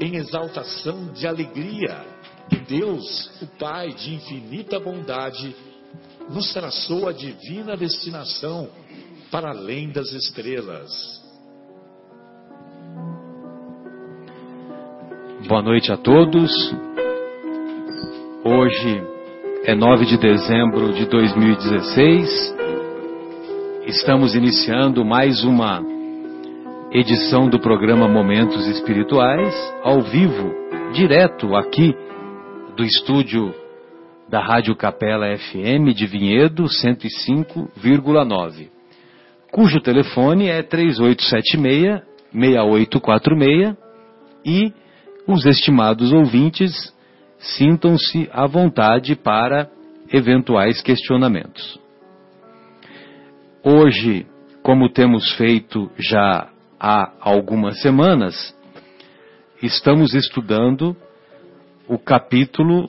em exaltação de alegria que Deus, o Pai de infinita bondade, nos traçou a divina destinação para além das estrelas. Boa noite a todos. Hoje é 9 de dezembro de 2016. Estamos iniciando mais uma edição do programa Momentos Espirituais, ao vivo, direto aqui do estúdio da Rádio Capela FM de Vinhedo 105,9, cujo telefone é 3876-6846 e os estimados ouvintes sintam-se à vontade para eventuais questionamentos. Hoje, como temos feito já há algumas semanas, estamos estudando o capítulo,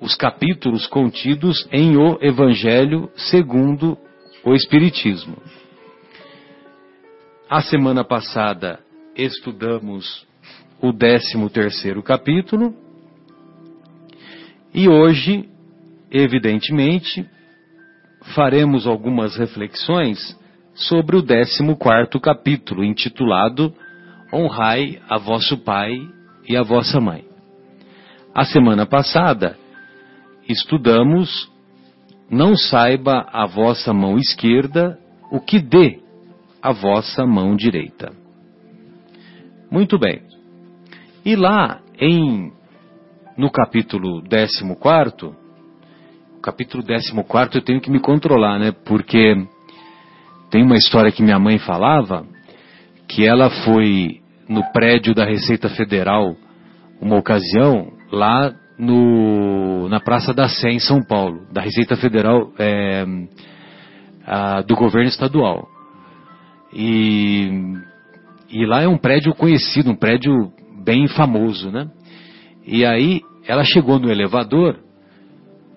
os capítulos contidos em O Evangelho segundo o Espiritismo. A semana passada estudamos o 13 terceiro capítulo e hoje, evidentemente, faremos algumas reflexões sobre o 14 capítulo, intitulado Honrai a vosso pai e a vossa mãe. A semana passada estudamos Não saiba a vossa mão esquerda o que dê a vossa mão direita. Muito bem. E lá em no capítulo 14, capítulo 14 eu tenho que me controlar, né? Porque tem uma história que minha mãe falava que ela foi no prédio da Receita Federal uma ocasião lá no, na Praça da Sé em São Paulo, da Receita Federal é, a, do governo estadual. E, e lá é um prédio conhecido, um prédio bem famoso, né? E aí ela chegou no elevador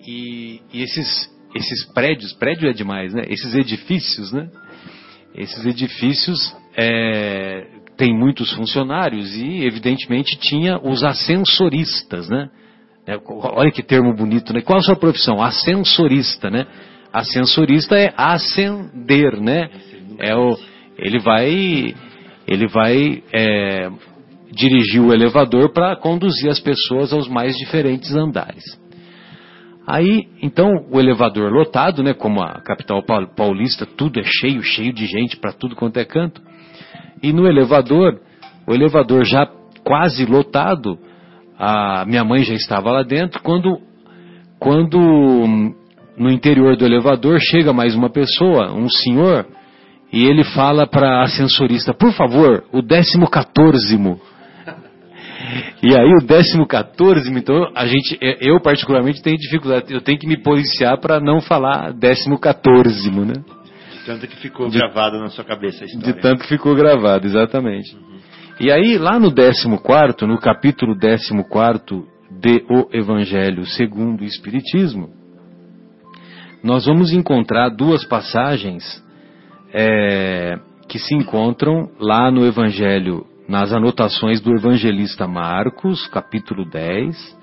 e, e esses, esses prédios, prédio é demais, né? Esses edifícios, né? Esses edifícios é, têm muitos funcionários e, evidentemente, tinha os ascensoristas, né? É, olha que termo bonito, né? Qual a sua profissão? Ascensorista, né? Ascensorista é ascender, né? É o, ele vai, ele vai é, dirigir o elevador para conduzir as pessoas aos mais diferentes andares. Aí, então, o elevador lotado, né, como a capital paulista, tudo é cheio, cheio de gente para tudo quanto é canto. E no elevador, o elevador já quase lotado, a minha mãe já estava lá dentro, quando, quando no interior do elevador chega mais uma pessoa, um senhor, e ele fala para a ascensorista, por favor, o décimo quatorzimo. E aí o décimo 14, então a gente, é, eu particularmente tenho dificuldade, eu tenho que me policiar para não falar décimo 14, né? De tanto que ficou de, gravado na sua cabeça a história. De tanto que ficou gravado, exatamente. Uhum. E aí lá no décimo quarto, no capítulo décimo quarto de O Evangelho segundo o Espiritismo, nós vamos encontrar duas passagens é, que se encontram lá no Evangelho nas anotações do evangelista Marcos, capítulo 10,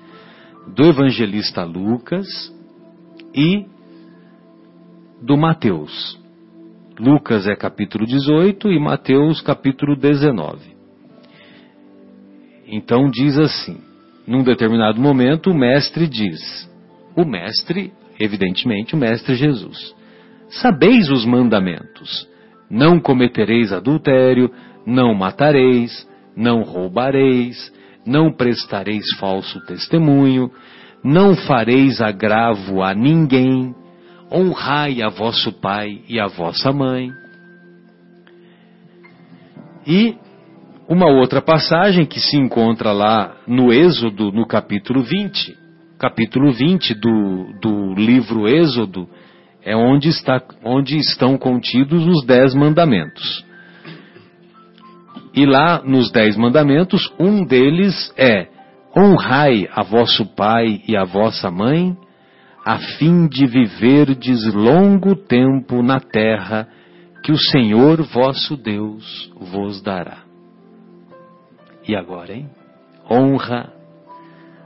do evangelista Lucas e do Mateus. Lucas é capítulo 18 e Mateus capítulo 19. Então diz assim: num determinado momento, o mestre diz: o mestre, evidentemente, o mestre Jesus. Sabeis os mandamentos: não cometereis adultério, não matareis, não roubareis, não prestareis falso testemunho, não fareis agravo a ninguém, honrai a vosso pai e a vossa mãe. E uma outra passagem que se encontra lá no Êxodo, no capítulo 20, capítulo 20 do, do livro Êxodo, é onde, está, onde estão contidos os dez mandamentos. E lá nos dez mandamentos, um deles é: honrai a vosso pai e a vossa mãe, a fim de viverdes longo tempo na terra que o Senhor vosso Deus vos dará. E agora, hein? Honra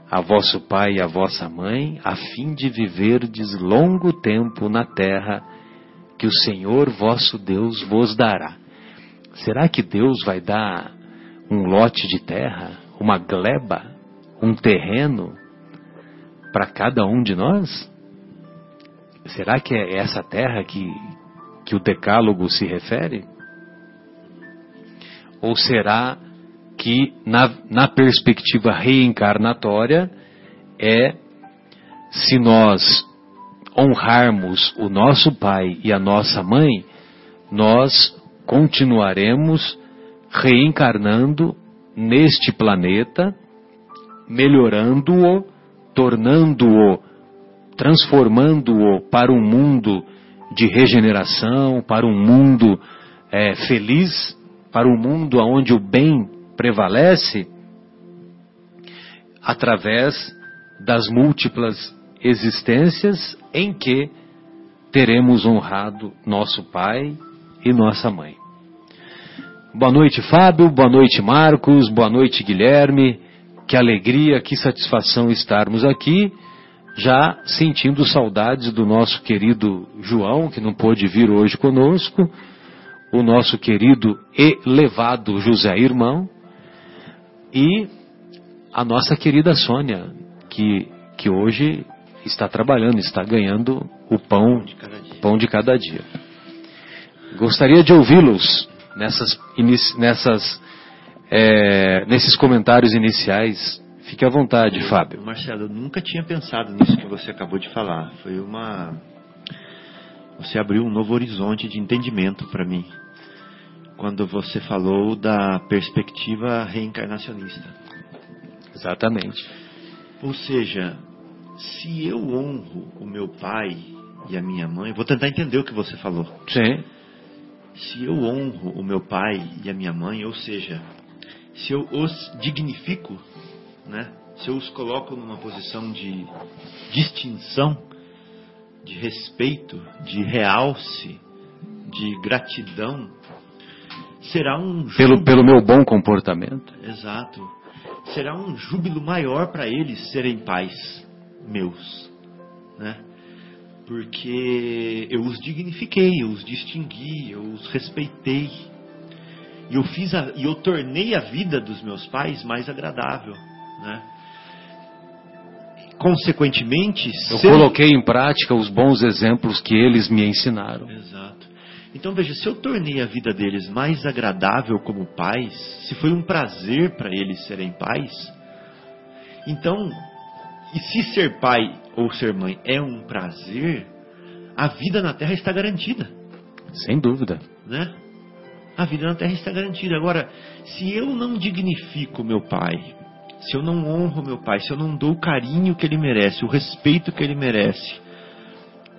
a vosso pai e a vossa mãe, a fim de viverdes longo tempo na terra que o Senhor vosso Deus vos dará. Será que Deus vai dar um lote de terra, uma gleba, um terreno para cada um de nós? Será que é essa terra que, que o Decálogo se refere? Ou será que na, na perspectiva reencarnatória é se nós honrarmos o nosso pai e a nossa mãe, nós continuaremos reencarnando neste planeta, melhorando-o, tornando-o, transformando-o para um mundo de regeneração, para um mundo é, feliz, para um mundo onde o bem prevalece através das múltiplas existências em que teremos honrado nosso pai e nossa mãe. Boa noite, Fábio. Boa noite, Marcos. Boa noite, Guilherme. Que alegria, que satisfação estarmos aqui, já sentindo saudades do nosso querido João, que não pôde vir hoje conosco, o nosso querido elevado José Irmão, e a nossa querida Sônia, que, que hoje está trabalhando, está ganhando o pão, pão de cada dia. Gostaria de ouvi-los nessas, nessas, é, nesses comentários iniciais. Fique à vontade, Fábio. Marcelo, eu nunca tinha pensado nisso que você acabou de falar. Foi uma. Você abriu um novo horizonte de entendimento para mim quando você falou da perspectiva reencarnacionista. Exatamente. Ou seja, se eu honro o meu pai e a minha mãe, vou tentar entender o que você falou. Sim. Se eu honro o meu pai e a minha mãe, ou seja, se eu os dignifico, né? Se eu os coloco numa posição de distinção, de respeito, de realce, de gratidão, será um júbilo, pelo, pelo meu bom comportamento. Exato. Será um júbilo maior para eles serem pais meus, né? Porque eu os dignifiquei, eu os distingui, eu os respeitei. E eu fiz a, e eu tornei a vida dos meus pais mais agradável, né? Consequentemente, eu coloquei em prática os bons exemplos que eles me ensinaram. Exato. Então veja, se eu tornei a vida deles mais agradável como pais, se foi um prazer para eles serem pais, então, e se ser pai ou ser mãe é um prazer, a vida na Terra está garantida. Sem dúvida. Né? A vida na Terra está garantida. Agora, se eu não dignifico meu pai, se eu não honro meu pai, se eu não dou o carinho que ele merece, o respeito que ele merece,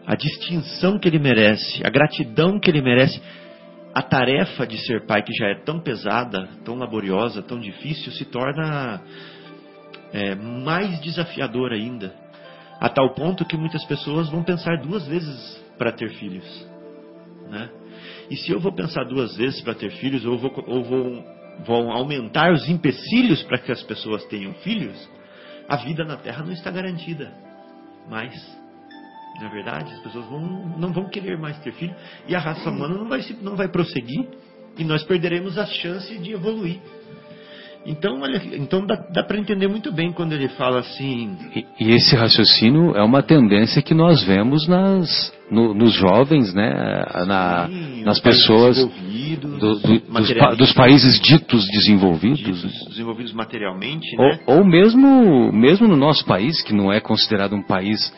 a distinção que ele merece, a gratidão que ele merece. A tarefa de ser pai, que já é tão pesada, tão laboriosa, tão difícil, se torna é, mais desafiadora ainda. A tal ponto que muitas pessoas vão pensar duas vezes para ter filhos. Né? E se eu vou pensar duas vezes para ter filhos, ou, vou, ou vou, vão aumentar os empecilhos para que as pessoas tenham filhos, a vida na Terra não está garantida mais. Na é verdade, as pessoas vão, não vão querer mais ter filho e a raça humana não vai, não vai prosseguir e nós perderemos a chance de evoluir. Então, olha, então dá, dá para entender muito bem quando ele fala assim. E, e, esse raciocínio é uma tendência que nós vemos nas, no, nos jovens, né, na, Sim, nas pessoas do, do, dos, dos, países ditos desenvolvidos, ditos desenvolvidos materialmente, né? ou, ou mesmo mesmo no nosso país que não é considerado um país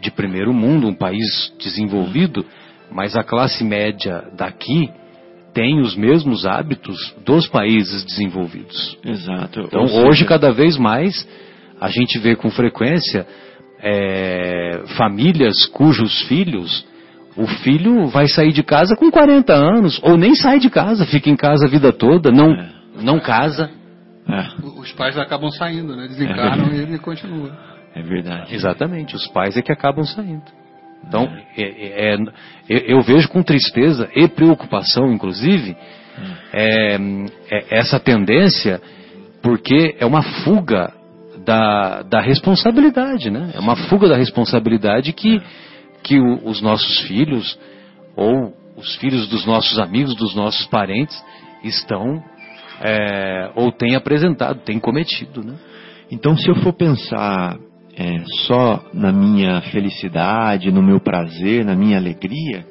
de primeiro mundo, um país desenvolvido, mas a classe média daqui tem os mesmos hábitos dos países desenvolvidos. Exato. Então, seja... hoje, cada vez mais, a gente vê com frequência é, famílias cujos filhos, o filho vai sair de casa com 40 anos, ou nem sai de casa, fica em casa a vida toda, não, é. não casa. É. Os pais acabam saindo, né? desencarnam é e ele continua. É verdade. Exatamente, os pais é que acabam saindo. Então, é, é, é, eu vejo com tristeza e preocupação, inclusive, é, é, essa tendência, porque é uma fuga da, da responsabilidade, né? É uma fuga da responsabilidade que, que o, os nossos filhos, ou os filhos dos nossos amigos, dos nossos parentes, estão é, ou têm apresentado, têm cometido, né? Então, se eu for pensar é, só na minha felicidade, no meu prazer, na minha alegria,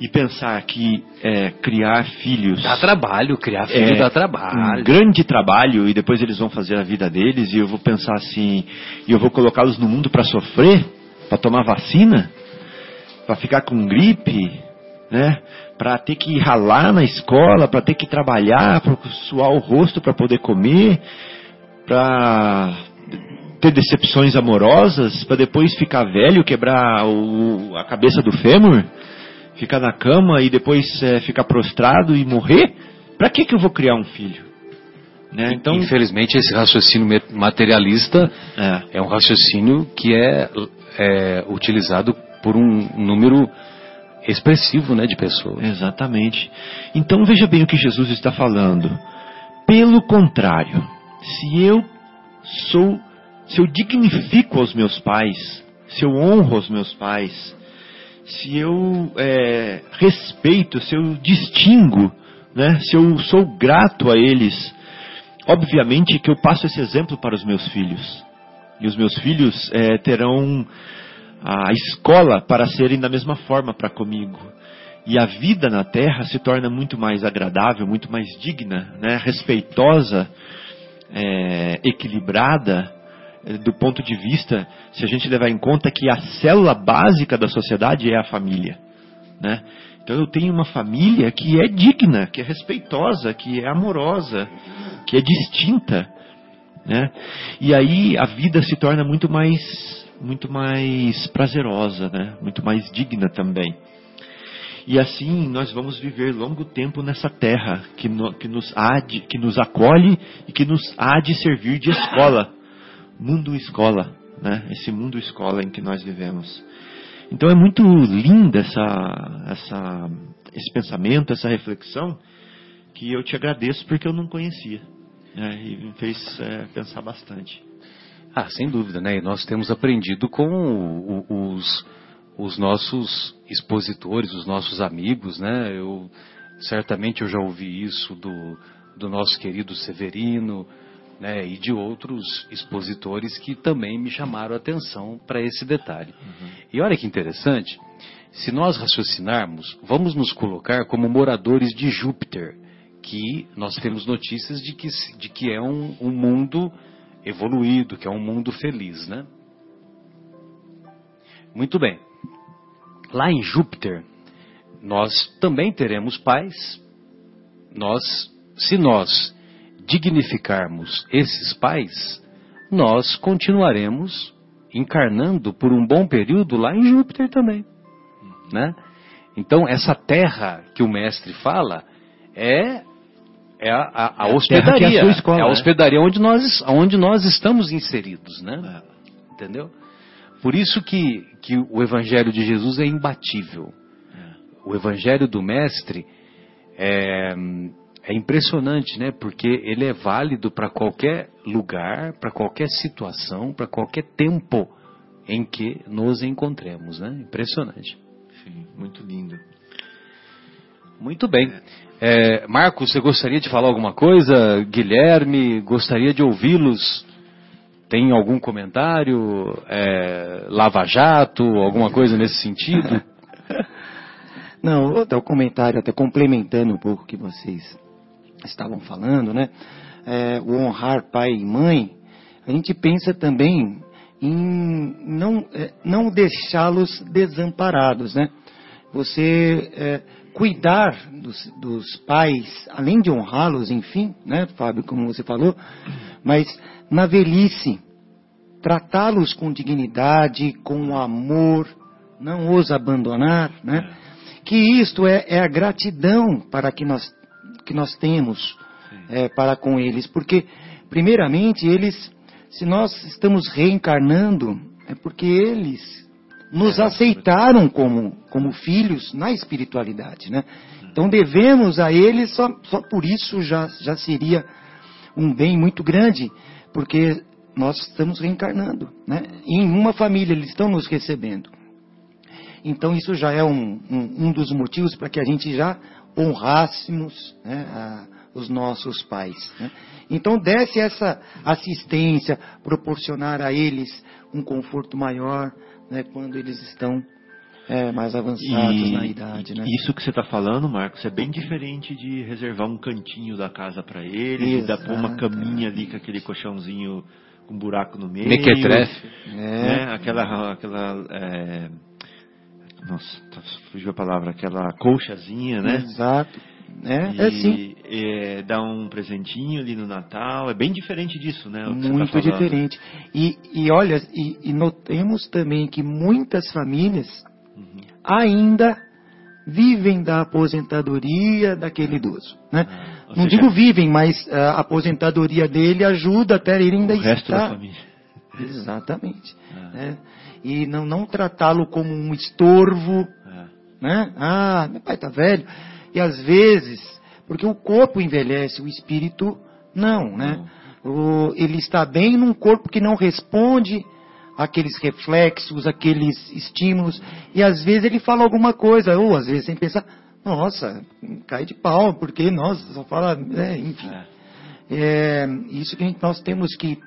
e pensar que é, criar filhos. Dá trabalho, criar filho é, dá trabalho. Um grande trabalho, e depois eles vão fazer a vida deles, e eu vou pensar assim, e eu vou colocá-los no mundo para sofrer, para tomar vacina, para ficar com gripe, né? Para ter que ralar na escola, para ter que trabalhar, para suar o rosto para poder comer, para ter decepções amorosas para depois ficar velho, quebrar o, a cabeça do fêmur, ficar na cama e depois é, ficar prostrado e morrer? Para que que eu vou criar um filho? Né? Então, infelizmente esse raciocínio materialista é, é um raciocínio que é, é utilizado por um número expressivo, né, de pessoas. Exatamente. Então veja bem o que Jesus está falando. Pelo contrário, se eu sou se eu dignifico aos meus pais, se eu honro aos meus pais, se eu é, respeito, se eu distingo, né, se eu sou grato a eles, obviamente que eu passo esse exemplo para os meus filhos. E os meus filhos é, terão a escola para serem da mesma forma para comigo. E a vida na terra se torna muito mais agradável, muito mais digna, né, respeitosa, é, equilibrada, do ponto de vista, se a gente levar em conta que a célula básica da sociedade é a família, né? Então eu tenho uma família que é digna, que é respeitosa, que é amorosa, que é distinta, né? E aí a vida se torna muito mais muito mais prazerosa, né? Muito mais digna também. E assim nós vamos viver longo tempo nessa terra que, no, que, nos, há de, que nos acolhe e que nos há de servir de escola mundo escola, né? Esse mundo escola em que nós vivemos. Então é muito linda essa, essa, esse pensamento, essa reflexão, que eu te agradeço porque eu não conhecia. Né? E me fez é, pensar bastante. Ah, sem dúvida, né? E nós temos aprendido com o, o, os, os nossos expositores, os nossos amigos, né? Eu certamente eu já ouvi isso do, do nosso querido Severino, né, e de outros expositores que também me chamaram a atenção para esse detalhe. Uhum. E olha que interessante, se nós raciocinarmos, vamos nos colocar como moradores de Júpiter, que nós temos notícias de que, de que é um, um mundo evoluído, que é um mundo feliz, né? Muito bem. Lá em Júpiter, nós também teremos pais. Nós, se nós dignificarmos esses pais, nós continuaremos encarnando por um bom período lá em Júpiter também, né? Então essa terra que o mestre fala é é a, a, a é hospedaria, a escola, é a né? hospedaria né? onde nós onde nós estamos inseridos, né? É. Entendeu? Por isso que que o evangelho de Jesus é imbatível. É. O evangelho do mestre é, é impressionante, né? Porque ele é válido para qualquer lugar, para qualquer situação, para qualquer tempo em que nos encontremos, né? Impressionante. Sim, muito lindo. Muito bem. É, Marcos, você gostaria de falar alguma coisa? Guilherme, gostaria de ouvi-los. Tem algum comentário? É, Lava Jato, alguma coisa nesse sentido? Não, outro comentário, até complementando um pouco o que vocês estavam falando, né? É, o honrar pai e mãe, a gente pensa também em não, é, não deixá-los desamparados, né? Você é, cuidar dos, dos, pais, além de honrá-los, enfim, né, Fábio, como você falou, mas na velhice, tratá-los com dignidade, com amor, não os abandonar, né? Que isto é, é a gratidão para que nós, que nós temos é, para com eles, porque, primeiramente, eles, se nós estamos reencarnando, é porque eles nos aceitaram como, como filhos na espiritualidade, né? Então devemos a eles, só, só por isso já, já seria um bem muito grande, porque nós estamos reencarnando, né? Em uma família eles estão nos recebendo. Então isso já é um, um, um dos motivos para que a gente já honrássemos né, a, os nossos pais. Né? Então desse essa assistência, proporcionar a eles um conforto maior, né, quando eles estão é, mais avançados E na idade. Né? Isso que você está falando, Marcos, é bem diferente de reservar um cantinho da casa para ele, de dar pôr uma caminha ali com aquele colchãozinho com buraco no meio. Mequetrefe. É, Né? Aquela. aquela é, Nossa, tá- fugiu a palavra, aquela colchazinha, né? Exato. É, E, é sim. é, dar um presentinho ali no Natal, é bem diferente disso, né? tá Muito falando. diferente. E, e olha, e, e notemos também que muitas famílias Uhum. ainda vivem da aposentadoria daquele idoso. Né? Ah, Não seja, digo vivem, mas ah, a aposentadoria dele ajuda até ele ainda o resto da estar. família. Exatamente. Ah. né? E não, não tratá-lo como um estorvo, É. né? Ah, meu pai está velho. E às vezes, porque o corpo envelhece, o espírito não, né? O- ele está bem num corpo que não responde àqueles reflexos, aqueles estímulos. E às vezes ele fala alguma coisa, ou às vezes sem pensar, nossa, cai de pau, porque, nossa, só fala, né? enfim. É. É, isso que a gente- nós temos que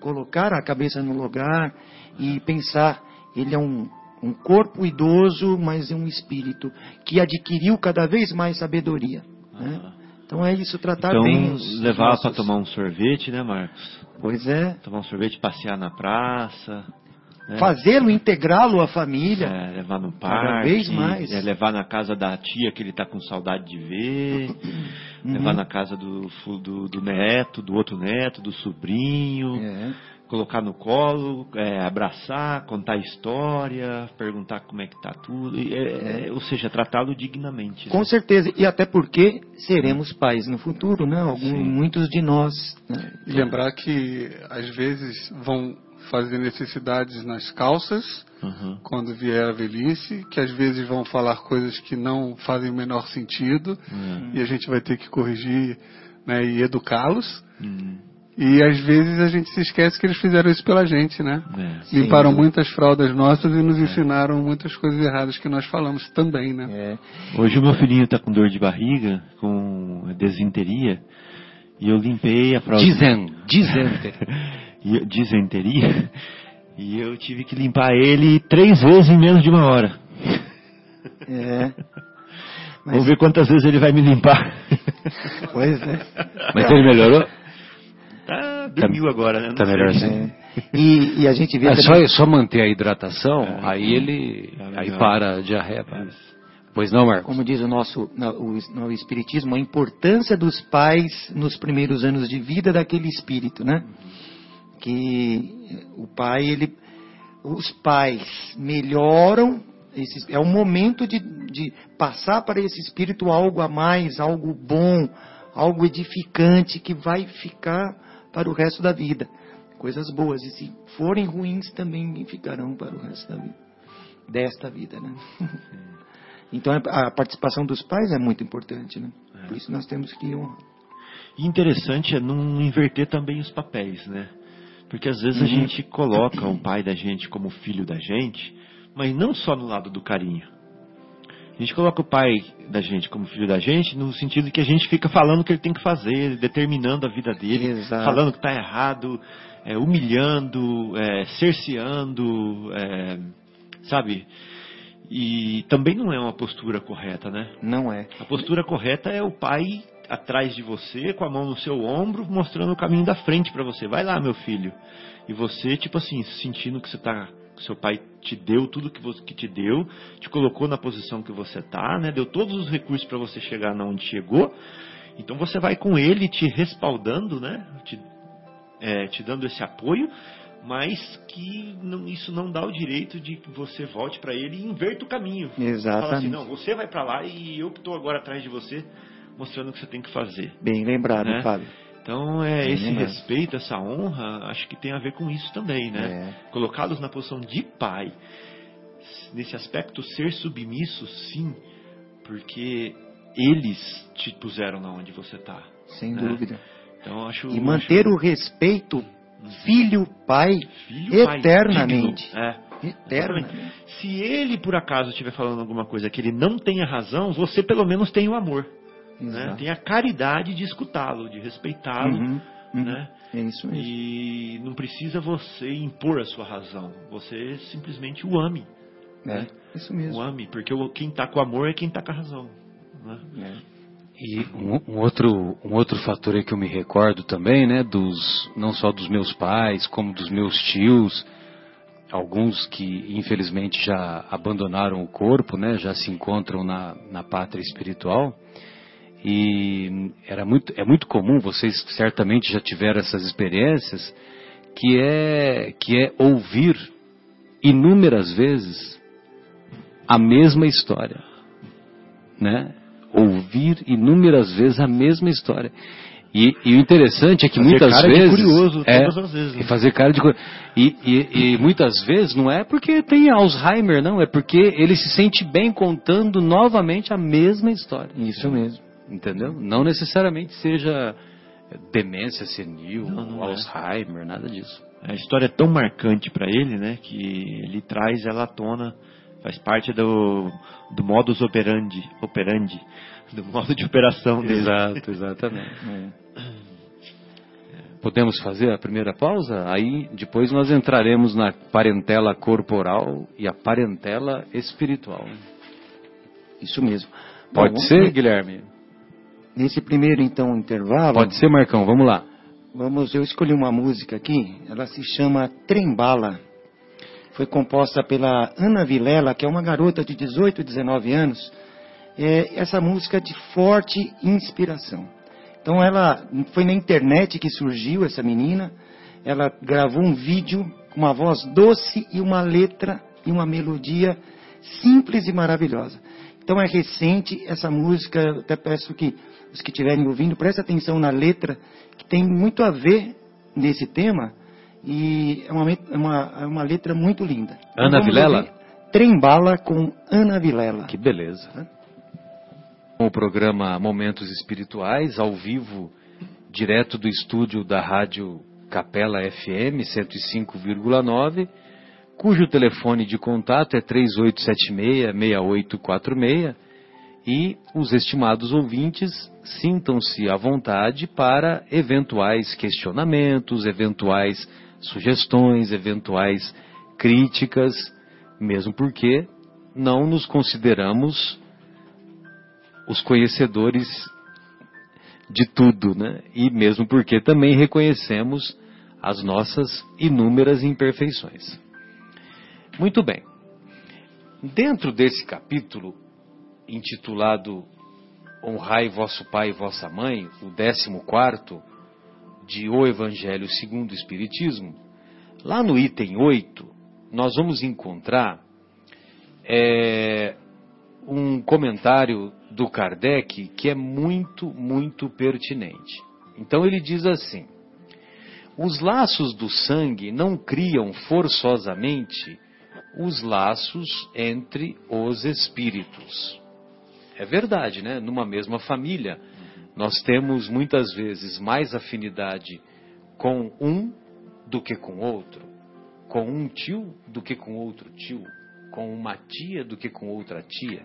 colocar a cabeça no lugar e pensar, ele é um, um corpo idoso, mas é um espírito que adquiriu cada vez mais sabedoria. né? Aham. Então é isso, tratar Então, bem os levar para tomar um sorvete, né, Marcos? Pois é. Tomar um sorvete, passear na praça. né? Fazê-lo, integrá-lo à família. É, levar no Cada parque. vez mais. é, levar na casa da tia que ele tá com saudade de ver. Uhum. Levar na casa do, do, do neto, do outro neto, do sobrinho. É. Colocar no colo, é, abraçar, contar história, perguntar como é que tá tudo. e, é, é, ou seja, tratá-lo dignamente. Com né? certeza. E até porque seremos pais no futuro, né? Algum, Sim. muitos de nós. né? E lembrar que às vezes vão fazer necessidades nas calças Uhum. quando vier a velhice, que às vezes vão falar coisas que não fazem o menor sentido É. e a gente vai ter que corrigir né, e educá-los. Hum, E às vezes a gente se esquece que eles fizeram isso pela gente, né? é. Sim. Limparam muitas fraldas nossas e nos ensinaram muitas coisas erradas que nós falamos também, né? É. Hoje o meu filhinho tá com dor de barriga, com desinteria, e eu limpei a fralda. Dizem, dizem. E eu- disenteria. E eu tive que limpar ele três vezes em menos de uma hora. É. Mas- Vamos ver quantas vezes ele vai me limpar. Pois é. Mas ele melhorou? Tá, dormiu agora, né? Não tá melhor assim. É. E, e a gente vê É também- só, só manter a hidratação, É. aí ele. É aí para a diarreia. para. Pois não, Marcos? como diz o nosso o, no espiritismo, a importância dos pais nos primeiros anos de vida daquele espírito, né? Que o pai, ele, os pais melhoram, esses, é o momento de, de passar para esse espírito algo a mais, algo bom, algo edificante que vai ficar para o resto da vida. Coisas boas, e se forem ruins também ficarão para o resto da vida. Desta vida, né? Então a participação dos pais é muito importante, né? Por isso nós temos que honrar. E interessante é não inverter também os papéis, né? Porque às vezes a Uhum. gente coloca o pai da gente como filho da gente, mas não só no lado do carinho. A gente coloca o pai da gente como filho da gente no sentido que a gente fica falando o que ele tem que fazer, determinando a vida dele, Exato. falando que está errado, é, humilhando, é, cerceando, é, sabe? E também não é uma postura correta, né? Não é. A postura correta é o pai atrás de você, com a mão no seu ombro, mostrando o caminho da frente para você. Vai lá, meu filho. E você, tipo assim, sentindo que você tá, que seu pai te deu tudo que, você, que te deu, te colocou na posição que você tá, né? Deu todos os recursos para você chegar na onde chegou. Então você vai com ele te respaldando, né? Te, é, te dando esse apoio, mas que não- isso não dá o direito de que você volte para ele e inverta o caminho. Fala assim, Exatamente. não, você vai para lá e eu que estou agora atrás de você, mostrando o que você tem que fazer. Bem lembrado, Né? Fábio. Então, é, Bem esse lembrado. respeito, essa honra, acho que tem a ver com isso também, né? É. Colocá-los na posição de pai. Nesse aspecto, ser submisso, sim, porque eles te puseram na onde você está. Sem né? dúvida. Então, acho, E manter acho o respeito filho-pai filho, pai, eternamente. digno. É. eternamente. Se ele, por acaso, estiver falando alguma coisa que ele não tenha razão, você pelo menos tem o amor. Né? Tem a caridade de escutá-lo, de respeitá-lo. Uhum, uhum. Né? É isso mesmo. E não precisa você impor a sua razão. Você simplesmente o ame. É, isso O mesmo. ame, porque o- quem está com amor é quem está com a razão. né? É. E um, um outro, um outro fator aí que eu me recordo também, né, dos, não só dos meus pais, como dos meus tios, alguns que infelizmente já abandonaram o corpo, né, já se encontram na, na pátria espiritual. E era muito, é muito comum, vocês certamente já tiveram essas experiências, que é, que é ouvir inúmeras vezes a mesma história, né? Ouvir inúmeras vezes a mesma história. E, e o interessante é que Fazer muitas cara de vezes curioso é, todas as vezes, né? e fazer cara de e, e, e muitas vezes não é porque tem Alzheimer, não, é porque ele se sente bem contando novamente a mesma história. Isso mesmo. Entendeu? Não necessariamente seja demência senil, Não, não é. Alzheimer, nada disso. A história é tão marcante para ele, né, que ele traz ela à tona, faz parte do, do modus operandi, operandi, do modo de operação dele. Exato, exatamente. É. Podemos fazer a primeira pausa? Aí depois nós entraremos na parentela corporal e a parentela espiritual. Isso mesmo. Pode Bom, ser, Guilherme? Nesse primeiro, então, intervalo, Pode ser, Marcão, vamos lá. vamos, eu escolhi uma música aqui, ela se chama Trembala. Foi composta pela Ana Vilela, que é uma garota de 18, 19 anos. É, essa música de forte inspiração. Então ela foi na internet que surgiu essa menina. Ela gravou um vídeo com uma voz doce e uma letra e uma melodia simples e maravilhosa. Então é recente essa música, eu até peço que os que estiverem ouvindo prestem atenção na letra, que tem muito a ver nesse tema e é uma, é uma, é uma letra muito linda. Então Ana vamos Vilela? Trembala com Ana Vilela. Que beleza. Com o programa Momentos Espirituais, ao vivo, direto do estúdio da rádio Capela FM 105,9, cujo telefone de contato é 3876-6846 e os estimados ouvintes sintam-se à vontade para eventuais questionamentos, eventuais sugestões, eventuais críticas, mesmo porque não nos consideramos os conhecedores de tudo, né? E mesmo porque também reconhecemos as nossas inúmeras imperfeições. Muito bem. Dentro desse capítulo intitulado Honrai vosso pai e vossa mãe, o 14 de O Evangelho segundo o Espiritismo, lá no item 8, nós vamos encontrar é, um comentário do Kardec que é muito, muito pertinente. Então ele diz assim: os laços do sangue não criam forçosamente os laços entre os espíritos. É verdade, né? Numa mesma família, nós temos muitas vezes mais afinidade com um do que com outro, com um tio do que com outro tio, com uma tia do que com outra tia.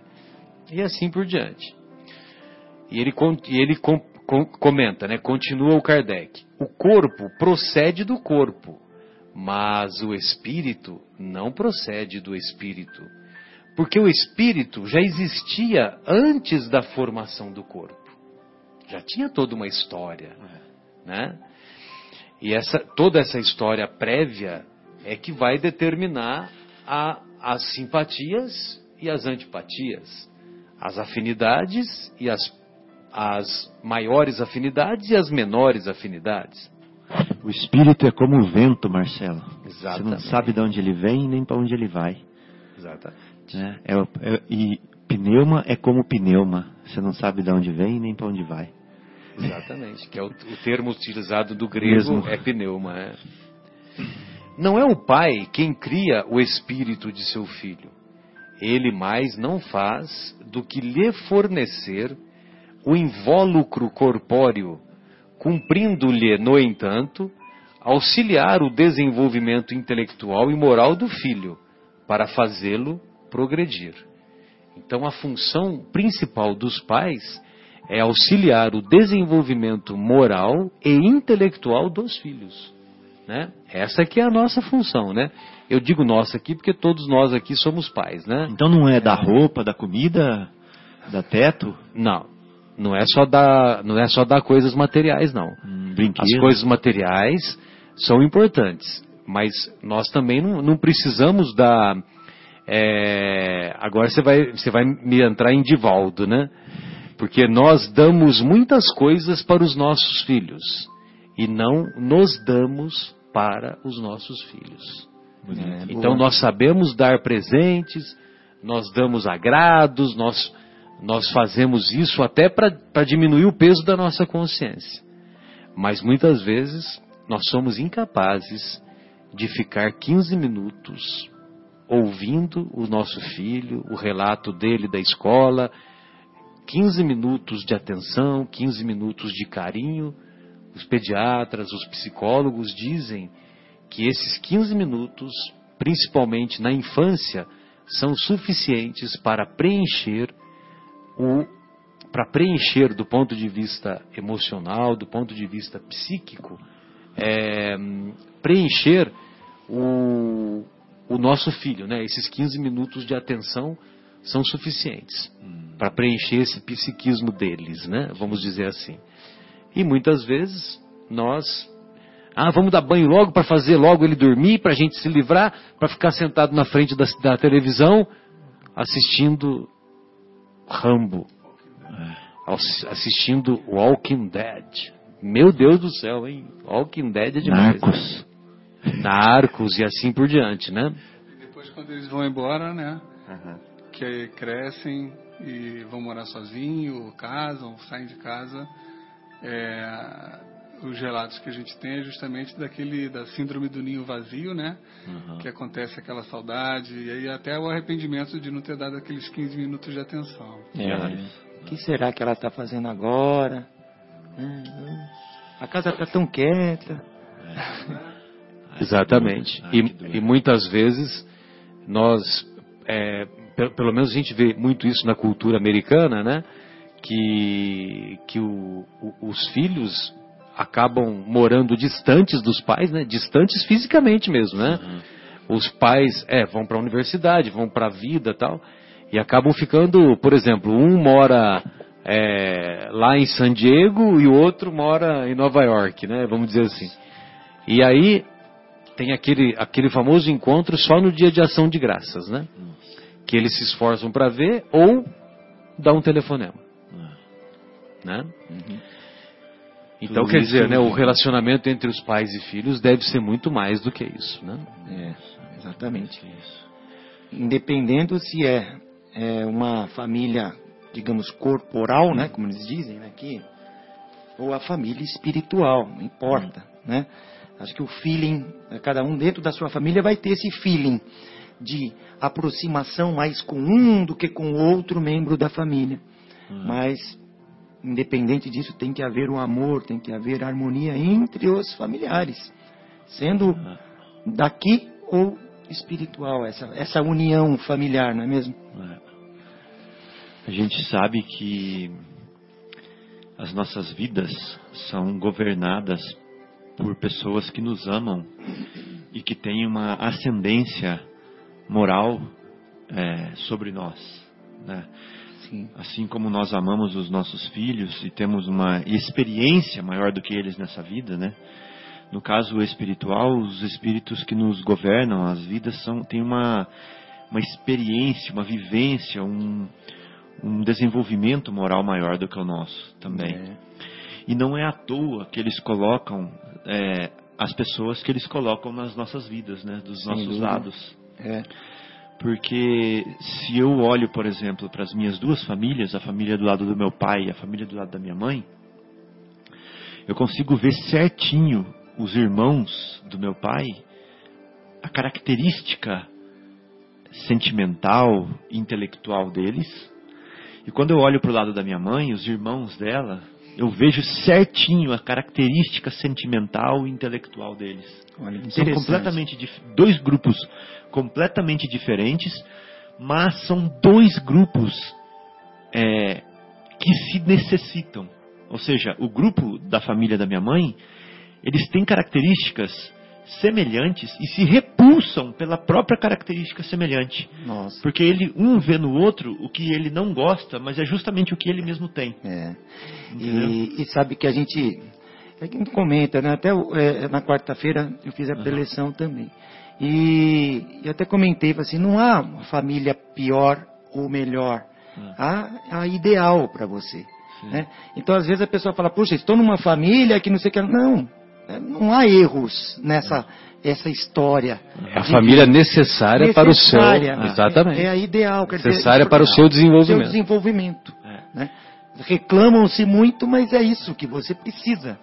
e assim por diante. E ele, e ele com, com, comenta, né? Continua o Kardec. O corpo procede do corpo, mas o espírito não procede do espírito. Porque o espírito já existia antes da formação do corpo. Já tinha toda uma história, né? E essa, toda essa história prévia é que vai determinar a, as simpatias e as antipatias, as afinidades e as, as maiores afinidades e as menores afinidades. O espírito é como o vento, Marcelo. Exatamente. Você não sabe de onde ele vem nem para onde ele vai. Exatamente. Né? É, é, e pneuma é como pneuma. Você não sabe de onde vem nem para onde vai. Exatamente. Que é o, o termo utilizado do grego Mesmo. é pneuma. É. Não é o pai quem cria o espírito de seu filho. Ele mais não faz do que lhe fornecer o invólucro corpóreo, cumprindo-lhe, no entanto, auxiliar o desenvolvimento intelectual e moral do filho, para fazê-lo progredir. Então, a função principal dos pais é auxiliar o desenvolvimento moral e intelectual dos filhos. Né? Essa que é a nossa função, né? Eu digo nossa aqui porque todos nós aqui somos pais, né? Então não é da roupa, da comida, da teto? Não, não é só dar, não é só dar coisas materiais, não. Hum? As coisas materiais são importantes, mas nós também não, não precisamos dar. É, agora você vai, você vai me entrar em Divaldo, né? Porque nós damos muitas coisas para os nossos filhos e não nos damos para os nossos filhos. É, Então boa. nós sabemos dar presentes, nós damos agrados, nós, nós fazemos isso até para diminuir o peso da nossa consciência. Mas muitas vezes nós somos incapazes de ficar 15 minutos ouvindo o nosso filho, o relato dele da escola, 15 minutos de atenção, 15 minutos de carinho. Os pediatras, os psicólogos dizem que esses 15 minutos, principalmente na infância, são suficientes para preencher o para preencher do ponto de vista emocional, do ponto de vista psíquico, é, preencher o, o nosso filho, né? Esses 15 minutos de atenção são suficientes para preencher esse psiquismo deles, né? Vamos dizer assim. E muitas vezes nós ah, vamos dar banho logo para fazer logo ele dormir, para a gente se livrar, para ficar sentado na frente da, da televisão assistindo Rambo, ass- assistindo Walking Dead. Meu Deus do céu, hein? Walking Dead é demais. Narcos. Narcos e assim por diante, né? E depois quando eles vão embora, né? Que aí crescem e vão morar sozinhos, ou casam, saem de casa. é, os relatos que a gente tem é justamente daquele da síndrome do ninho vazio, né? Que acontece aquela saudade e aí até o arrependimento de não ter dado aqueles 15 minutos de atenção. É. O que será que ela está fazendo agora? Hum, hum. A casa está tão quieta. Exatamente. Ah, E, e muitas vezes nós, é, pe- pelo menos a gente vê muito isso na cultura americana, né? Que, que o- o- os filhos acabam morando distantes dos pais, né? Distantes fisicamente mesmo, né? Os pais, é, vão para a universidade, vão para a vida tal, e acabam ficando, por exemplo, um mora é, lá em San Diego e o outro mora em Nova York, né? Vamos dizer assim. E aí tem aquele, aquele famoso encontro só no dia de ação de graças, né? Que eles se esforçam para ver ou dá um telefonema, né? Então Tudo quer isso dizer, né, o é- relacionamento entre os pais e filhos deve ser muito mais do que isso, né? É, exatamente. Independendo se é, é uma família, digamos, corporal, né, como eles dizem aqui, ou a família espiritual, não importa, né? Acho que o feeling, eh, cada um dentro da sua família vai ter esse feeling de aproximação mais com um do que com outro membro da família. Mas, independente disso, tem que haver o amor, tem que haver harmonia entre os familiares, sendo daqui ou espiritual, essa, essa união familiar, não é mesmo? A gente sabe que as nossas vidas são governadas por pessoas que nos amam e que têm uma ascendência moral é, sobre nós. Né? Assim como nós amamos os nossos filhos e temos uma experiência maior do que eles nessa vida, né? No caso espiritual, os espíritos que nos governam, as vidas são têm uma uma experiência, uma vivência, um, um desenvolvimento moral maior do que o nosso também. É. E não é à toa que eles colocam é, as pessoas que eles colocam nas nossas vidas, né, dos Sem nossos dúvida. lados. É. Porque se eu olho, por exemplo, para as minhas duas famílias, a família do lado do meu pai e a família do lado da minha mãe, eu consigo ver certinho os irmãos do meu pai, a característica sentimental, intelectual deles. E quando eu olho para o lado da minha mãe, os irmãos dela, eu vejo certinho a característica sentimental e intelectual deles. Olha, são completamente dois grupos completamente diferentes, mas são dois grupos é, que se necessitam. Ou seja, o grupo da família da minha mãe, eles têm características semelhantes e se repulsam pela própria característica semelhante. Nossa. Porque ele um vê no outro o que ele não gosta, mas é justamente o que ele mesmo tem. É. E, e, sabe que a gente, a gente comenta, né? Até é, na quarta-feira eu fiz a preleção uhum. também. E eu até comentei, assim, não há uma família pior ou melhor. Uhum. Há a ideal para você. Né? Então, às vezes a pessoa fala, puxa, estou numa família que não sei o que. Não, é, não há erros nessa essa história. É a família necessária, necessária, para o seu. Exatamente. É, é a ideal. necessária dizer, para o seu desenvolvimento. Seu desenvolvimento. É. Né? Reclamam-se muito, mas é isso que você precisa.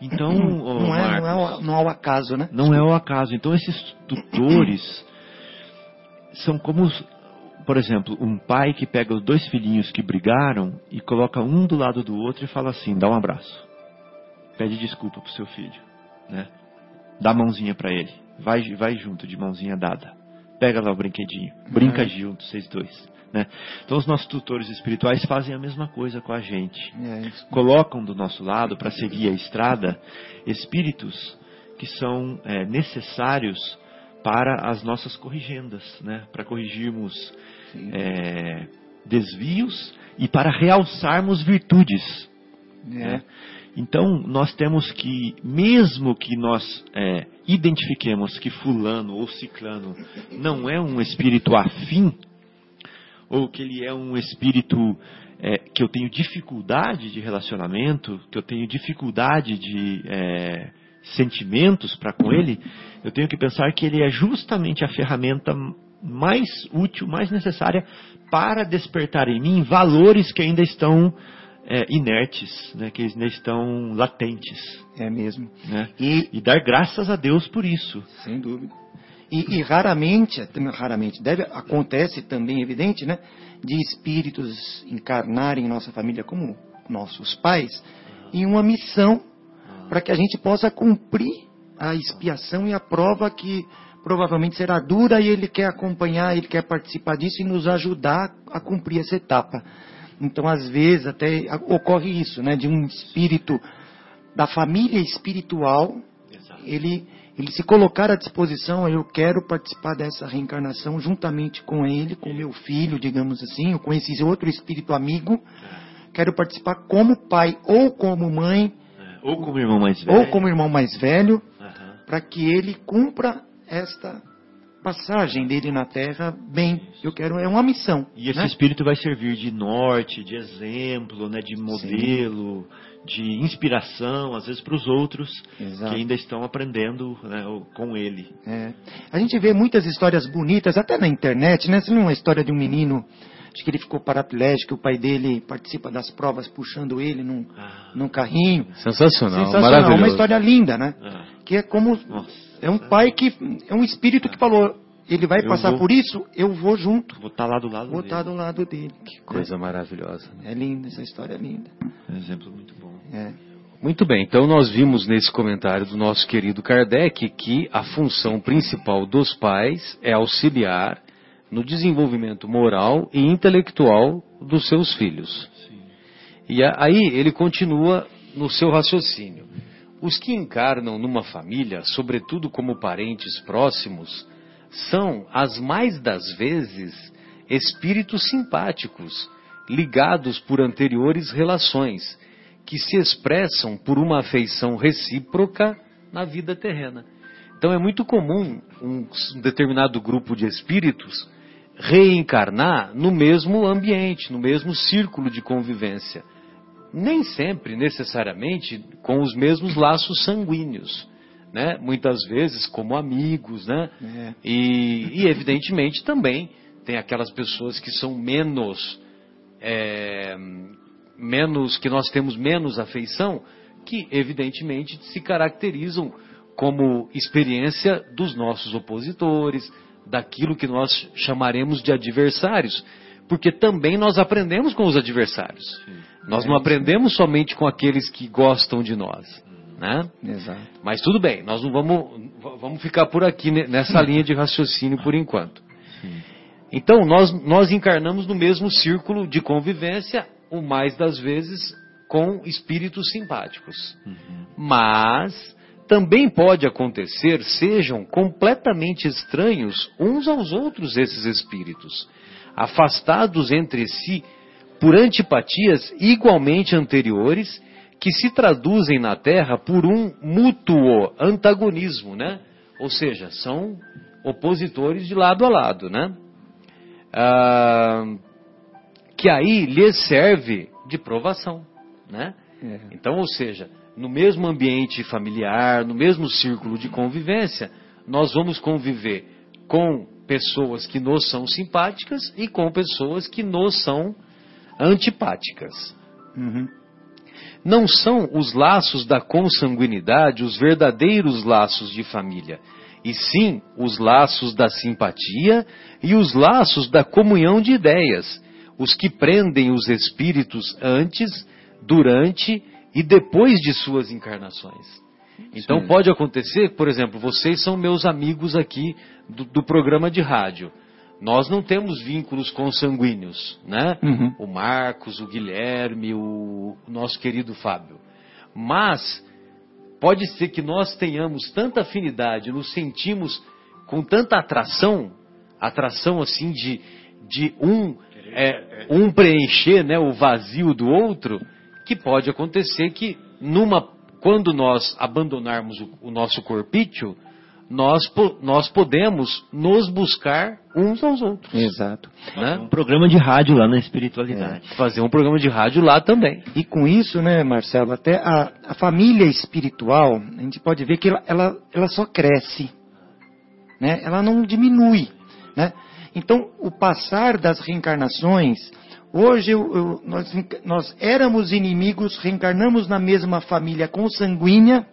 Então, não, é, não, é, não é o acaso, né? Não é o acaso. Então, esses tutores são como, por exemplo, um pai que pega os dois filhinhos que brigaram e coloca um do lado do outro e fala assim: dá um abraço pede desculpa pro seu filho, né? Dá mãozinha para ele, vai, vai junto de mãozinha dada, pega lá o brinquedinho, brinca uhum. junto, vocês dois. Né? Então os nossos tutores espirituais fazem a mesma coisa com a gente. É Colocam do nosso lado para seguir a estrada espíritos que são é, necessários para as nossas corrigendas, né? para corrigirmos é, desvios e para realçarmos virtudes. É. Né? Então, nós temos que, mesmo que nós é, identifiquemos que Fulano ou Ciclano não é um espírito afim, ou que ele é um espírito é, que eu tenho dificuldade de relacionamento, que eu tenho dificuldade de é, sentimentos para com ele, eu tenho que pensar que ele é justamente a ferramenta mais útil, mais necessária para despertar em mim valores que ainda estão é, inertes, né, que ainda estão latentes. É mesmo. Né? E, e, dar graças a Deus por isso. Sem dúvida. E, e raramente, raramente, deve, acontece também, evidente, né, de espíritos encarnarem em nossa família como nossos pais, em uma missão para que a gente possa cumprir a expiação e a prova que provavelmente será dura e ele quer acompanhar, ele quer participar disso e nos ajudar a cumprir essa etapa. Então, às vezes, até ocorre isso, né? De um espírito da família espiritual, ele, ele se colocar à disposição, eu quero participar dessa reencarnação juntamente com ele, com meu filho, digamos assim, ou com esse outro espírito amigo. É. Quero participar como pai ou como mãe. É. Ou como irmão mais velho. Ou como irmão mais velho, uhum. para que ele cumpra esta passagem dele na Terra bem. Eu quero é uma missão. E esse né? espírito vai servir de norte, de exemplo, né, de modelo, Sim. de inspiração, às vezes para os outros Exato. que ainda estão aprendendo né, com ele. É. A gente vê muitas histórias bonitas, até na internet, né? Você não é uma história de um menino acho que ele ficou paraplégico, o pai dele participa das provas puxando ele num, ah. num carrinho. Sensacional, Sensacional, maravilhoso. uma história linda, né? Ah. Que é como Nossa. É um pai que. É um espírito que falou: ele vai eu passar vou, por isso, eu vou junto. Vou estar tá lá do lado vou dele. Vou estar do lado dele. Que coisa é. maravilhosa. É linda, essa história é linda. É um exemplo muito bom. É. Muito bem, então nós vimos nesse comentário do nosso querido Kardec que a função principal dos pais é auxiliar no desenvolvimento moral e intelectual dos seus filhos. Sim. E aí ele continua no seu raciocínio. Os que encarnam numa família, sobretudo como parentes próximos, são, as mais das vezes, espíritos simpáticos, ligados por anteriores relações, que se expressam por uma afeição recíproca na vida terrena. Então é muito comum um determinado grupo de espíritos reencarnar no mesmo ambiente, no mesmo círculo de convivência. Nem sempre, necessariamente, com os mesmos laços sanguíneos. Né? Muitas vezes como amigos, né? É. E, e, evidentemente também tem aquelas pessoas que são menos, é, menos que nós temos menos afeição, que evidentemente se caracterizam como experiência dos nossos opositores, daquilo que nós chamaremos de adversários, porque também nós aprendemos com os adversários. Sim. Nós é não aprendemos somente com aqueles que gostam de nós. Né? Exato. Mas tudo bem, nós não vamos, vamos ficar por aqui nessa linha de raciocínio por enquanto. Sim. Então, nós, nós encarnamos no mesmo círculo de convivência, o mais das vezes com espíritos simpáticos. Uhum. Mas também pode acontecer sejam completamente estranhos uns aos outros esses espíritos, afastados entre si por antipatias igualmente anteriores que se traduzem na Terra por um mútuo antagonismo, né? Ou seja, são opositores de lado a lado, né? Ah, que aí lhes serve de provação, né? É. Então, ou seja, no mesmo ambiente familiar, no mesmo círculo de convivência, nós vamos conviver com pessoas que nos são simpáticas e com pessoas que nos são antipáticas. Uhum. Não são os laços da consanguinidade os verdadeiros laços de família, e sim os laços da simpatia e os laços da comunhão de ideias, os que prendem os espíritos antes, durante e depois de suas encarnações. Então Sim. pode acontecer, por exemplo, vocês são meus amigos aqui do, do programa de rádio. Nós não temos vínculos consanguíneos, né? Uhum. O Marcos, o Guilherme, o, o nosso querido Fábio. Mas pode ser que nós tenhamos tanta afinidade, nos sentimos com tanta atração, atração assim de, de um, é, um preencher né, o vazio do outro, que pode acontecer que numa quando nós abandonarmos o, o nosso corpício, nós, nós podemos nos buscar uns aos outros. Exato. Né? Um programa de rádio lá na espiritualidade. É. Fazer um programa de rádio lá também. E com isso, né, Marcelo, até a, a família espiritual, a gente pode ver que ela, ela, ela só cresce. Né? Ela não diminui. Né? Então, o passar das reencarnações Hoje eu, eu, nós, nós éramos inimigos, reencarnamos na mesma família consanguínea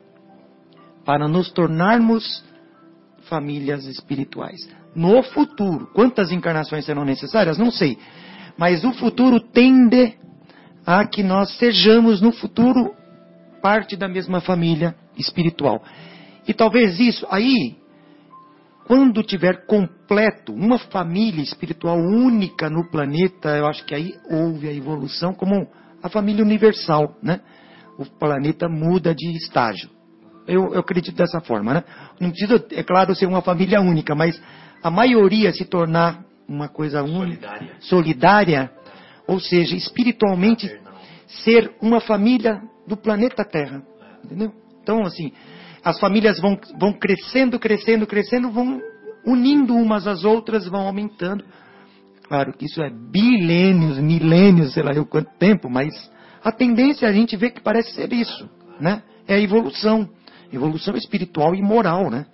para nos tornarmos famílias espirituais. No futuro, quantas encarnações serão necessárias? Não sei. Mas o futuro tende a que nós sejamos no futuro parte da mesma família espiritual. E talvez isso aí quando tiver completo, uma família espiritual única no planeta, eu acho que aí houve a evolução como a família universal, né? O planeta muda de estágio. Eu, eu acredito dessa forma, né? Não precisa, é claro, ser uma família única, mas a maioria se tornar uma coisa única, solidária, solidária ou seja, espiritualmente ser uma família do planeta Terra, entendeu? Então, assim, as famílias vão, vão crescendo, crescendo, crescendo, vão unindo umas às outras, vão aumentando. Claro que isso é bilênios, milênios, sei lá eu quanto tempo, mas a tendência a gente vê que parece ser isso, né? É a evolução, evolução espiritual e moral, né?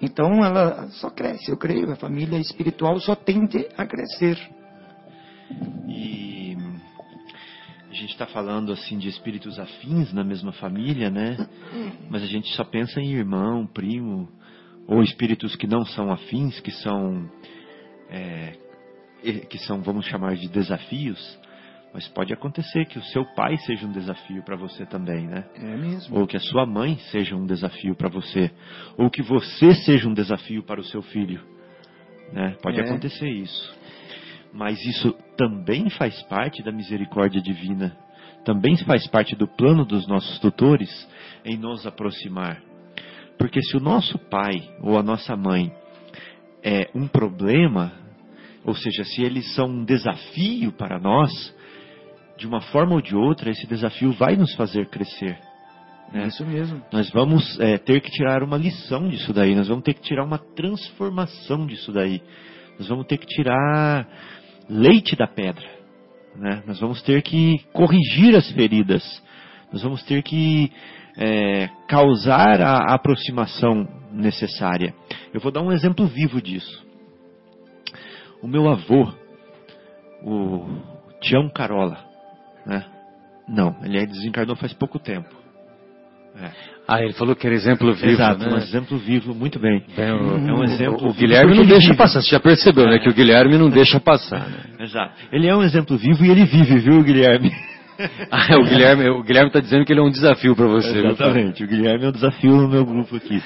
Então ela só cresce, eu creio, a família espiritual só tende a crescer. E a gente está falando assim de espíritos afins na mesma família, né? Mas a gente só pensa em irmão, primo, ou espíritos que não são afins, que são, é, que são, vamos chamar de desafios. Mas pode acontecer que o seu pai seja um desafio para você também, né? É mesmo. Ou que a sua mãe seja um desafio para você. Ou que você seja um desafio para o seu filho. Né? Pode É. acontecer isso. Mas isso também faz parte da misericórdia divina. Também faz parte do plano dos nossos tutores em nos aproximar. Porque se o nosso pai ou a nossa mãe é um problema, ou seja, se eles são um desafio para nós, de uma forma ou de outra, esse desafio vai nos fazer crescer. né? Isso mesmo. Nós vamos é, ter que tirar uma lição disso daí, nós vamos ter que tirar uma transformação disso daí. Nós vamos ter que tirar leite da pedra. né? Nós vamos ter que corrigir as feridas. Nós vamos ter que é, causar a aproximação necessária. Eu vou dar um exemplo vivo disso. O meu avô, o Tião Carola, né? Não, ele desencarnou faz pouco tempo. É. Ah, ele falou que era exemplo vivo, Exato, né? um exemplo vivo, muito bem. Bem, o, É um exemplo o Guilherme não deixa vive. passar. Você já percebeu, né? Que o Guilherme não deixa passar. Né? Exato. Ele é um exemplo vivo e ele vive, viu, Guilherme? Ah, o Guilherme, o Guilherme está dizendo que ele é um desafio para você. Exatamente. O Guilherme é um desafio no meu grupo aqui.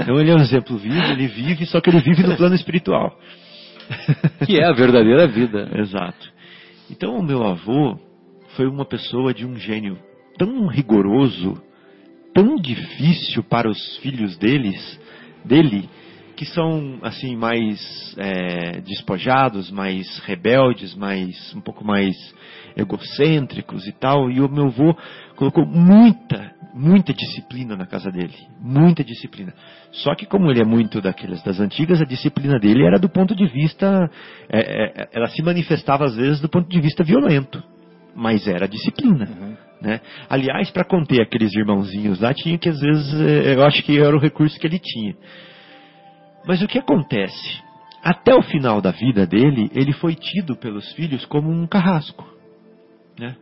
Então ele é um exemplo vivo, ele vive, só que ele vive no plano espiritual. Que é a verdadeira vida. Exato. Então o meu avô foi uma pessoa de um gênio tão rigoroso, tão difícil para os filhos deles, dele, que são assim mais é, despojados, mais rebeldes, mais um pouco mais egocêntricos e tal. E o meu avô colocou muita, muita disciplina na casa dele, muita disciplina. Só que como ele é muito daqueles das antigas, a disciplina dele era do ponto de vista, é, é, ela se manifestava às vezes do ponto de vista violento, mas era disciplina. Né? Aliás, para conter aqueles irmãozinhos lá, tinha que às vezes, eh, eu acho que era o recurso que ele tinha. Mas o que acontece? Até o final da vida dele, ele foi tido pelos filhos como um carrasco. Né?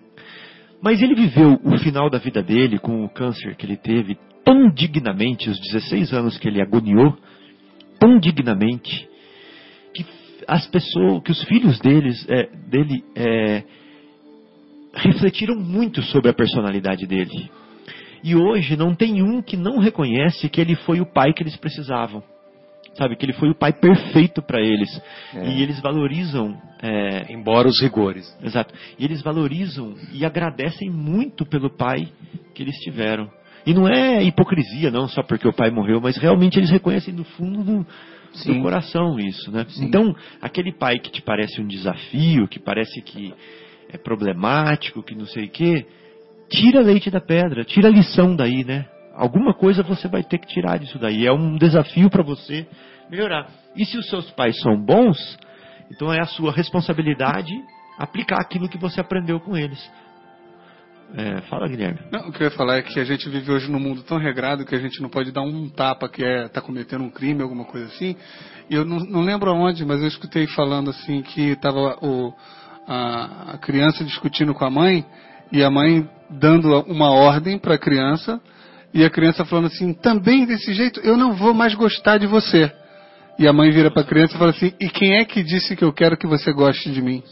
Mas ele viveu o final da vida dele com o câncer que ele teve tão dignamente, os 16 anos que ele agoniou, tão dignamente, que as pessoas, que os filhos deles, eh, dele eh, refletiram muito sobre a personalidade dele. E hoje não tem um que não reconhece que ele foi o pai que eles precisavam. Sabe, que ele foi o pai perfeito para eles. É. E eles valorizam. é, Embora os rigores. exato. E eles valorizam e agradecem muito pelo pai que eles tiveram. E não é hipocrisia, não, só porque o pai morreu, mas realmente eles reconhecem do fundo do, do coração isso, né? Sim. Então, aquele pai que te parece um desafio, que parece que é problemático, que não sei o quê, tira leite da pedra, tira a lição daí, né? Alguma coisa você vai ter que tirar disso daí. É um desafio para você melhorar. E se os seus pais são bons, então é a sua responsabilidade aplicar aquilo que você aprendeu com eles. É, fala, Guilherme. Não, o que eu ia falar é que a gente vive hoje num mundo tão regrado que a gente não pode dar um tapa que é tá cometendo um crime, alguma coisa assim. E eu não, não lembro aonde, mas eu escutei falando assim que estava o, a, a criança discutindo com a mãe e a mãe dando uma ordem para a criança e a criança falando assim: também desse jeito eu não vou mais gostar de você. E a mãe vira para a criança e fala assim: e quem é que disse que eu quero que você goste de mim?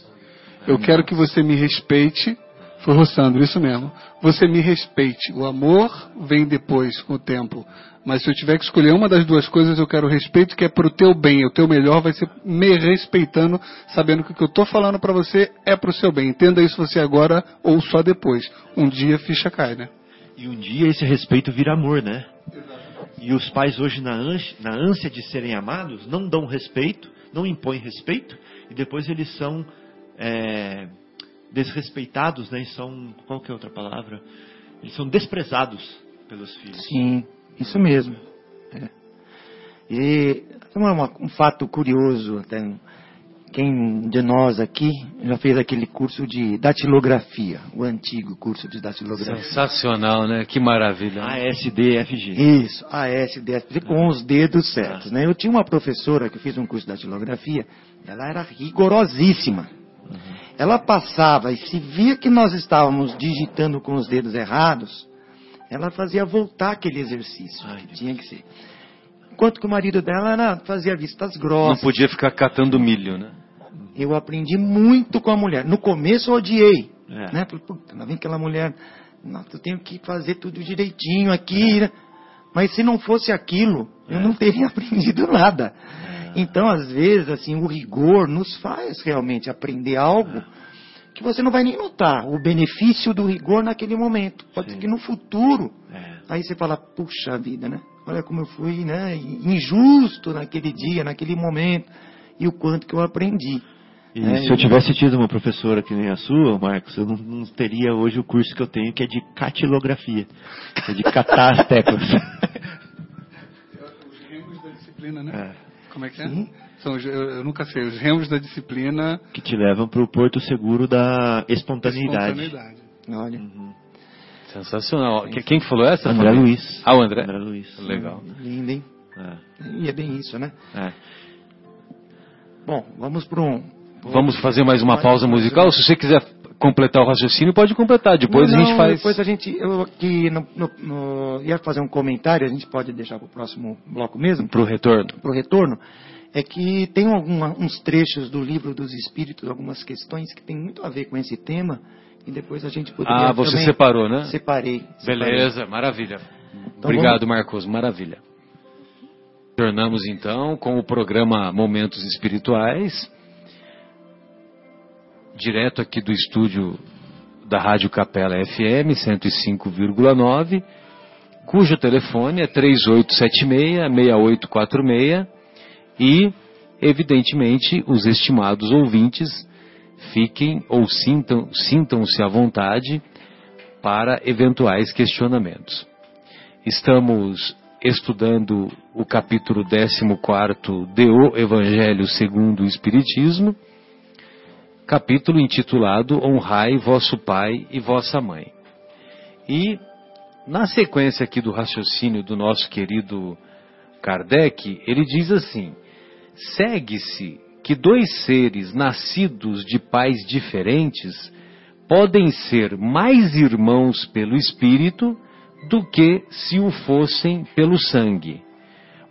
Eu quero que você me respeite. Foi o Sandro, isso mesmo. Você me respeite. O amor vem depois, com o tempo. Mas se eu tiver que escolher uma das duas coisas, eu quero respeito, que é pro teu bem. O teu melhor vai ser me respeitando, sabendo que o que eu tô falando para você é pro seu bem. Entenda isso você agora ou só depois. Um dia a ficha cai, né? E um dia esse respeito vira amor, né? E os pais hoje, na ânsia, na ânsia de serem amados, não dão respeito, não impõem respeito, e depois eles são é, desrespeitados, né? E são, qual que é a outra palavra? Eles são desprezados pelos filhos. Sim, isso mesmo. É. E uma- uma- um fato curioso, até, quem de nós aqui já fez aquele curso de datilografia, o antigo curso de datilografia. Sensacional, né? Que maravilha. ASDFG. Isso, ASDF, com os dedos certos. Né? Eu tinha uma professora que fez um curso de datilografia, ela era rigorosíssima. Ela passava e se via que nós estávamos digitando com os dedos errados, ela fazia voltar aquele exercício. Ai, tinha que ser. Enquanto que o marido dela era, fazia vistas Não grossas. podia ficar catando milho, né? Eu aprendi muito com a mulher. No começo eu odiei. É. Né? Falei, puta, lá vem aquela mulher. Nossa, eu tenho que fazer tudo direitinho aqui. né? Mas se não fosse aquilo, eu não teria aprendido nada. Então, às vezes, assim, o rigor nos faz realmente aprender algo que você não vai nem notar o benefício do rigor naquele momento. Pode Sim. ser que no futuro, É. aí você fala, puxa vida, né? Olha como eu fui, né? Injusto naquele dia, naquele momento, e o quanto que eu aprendi. E É, se eu tivesse tido uma professora que nem a sua, Marcos, eu não, não teria hoje o curso que eu tenho, que é de catilografia. É de catar as teclas. Os da disciplina, né? É. Como é que é? São, eu, eu nunca sei. Os remos da disciplina. Que te levam para o porto seguro da espontaneidade. espontaneidade. Olha, Sensacional. Que- Quem que falou essa? André Fabinho? Luiz. Ah, o André. André Luiz. Legal. lindo, hein? É. E é bem isso, né? É. Bom, vamos para um. Vamos fazer mais uma pausa musical? Se você quiser completar o raciocínio, pode completar. Depois Não, a gente faz. Depois a gente. Eu aqui no, no- no- ia fazer um comentário, a gente pode deixar para o próximo bloco mesmo, Pro retorno. para o retorno. É que tem alguma, uns trechos do livro dos Espíritos, algumas questões que tem muito a ver com esse tema, e depois a gente poderia. Ah, você também- separou, né? Separei. separei. Beleza, maravilha. Então Obrigado, Marcos, maravilha. Tornamos então com o programa Momentos Espirituais, direto aqui do estúdio da Rádio Capela FM 105,9, cujo telefone é 3876-6846 e, evidentemente, os estimados ouvintes fiquem ou sintam, sintam-se à vontade para eventuais questionamentos. Estamos estudando o capítulo 14 de O Evangelho segundo o Espiritismo, capítulo intitulado Honrai vosso pai e vossa mãe. E, na sequência aqui do raciocínio do nosso querido Kardec, ele diz assim: segue-se que dois seres nascidos de pais diferentes podem ser mais irmãos pelo espírito do que se o fossem pelo sangue.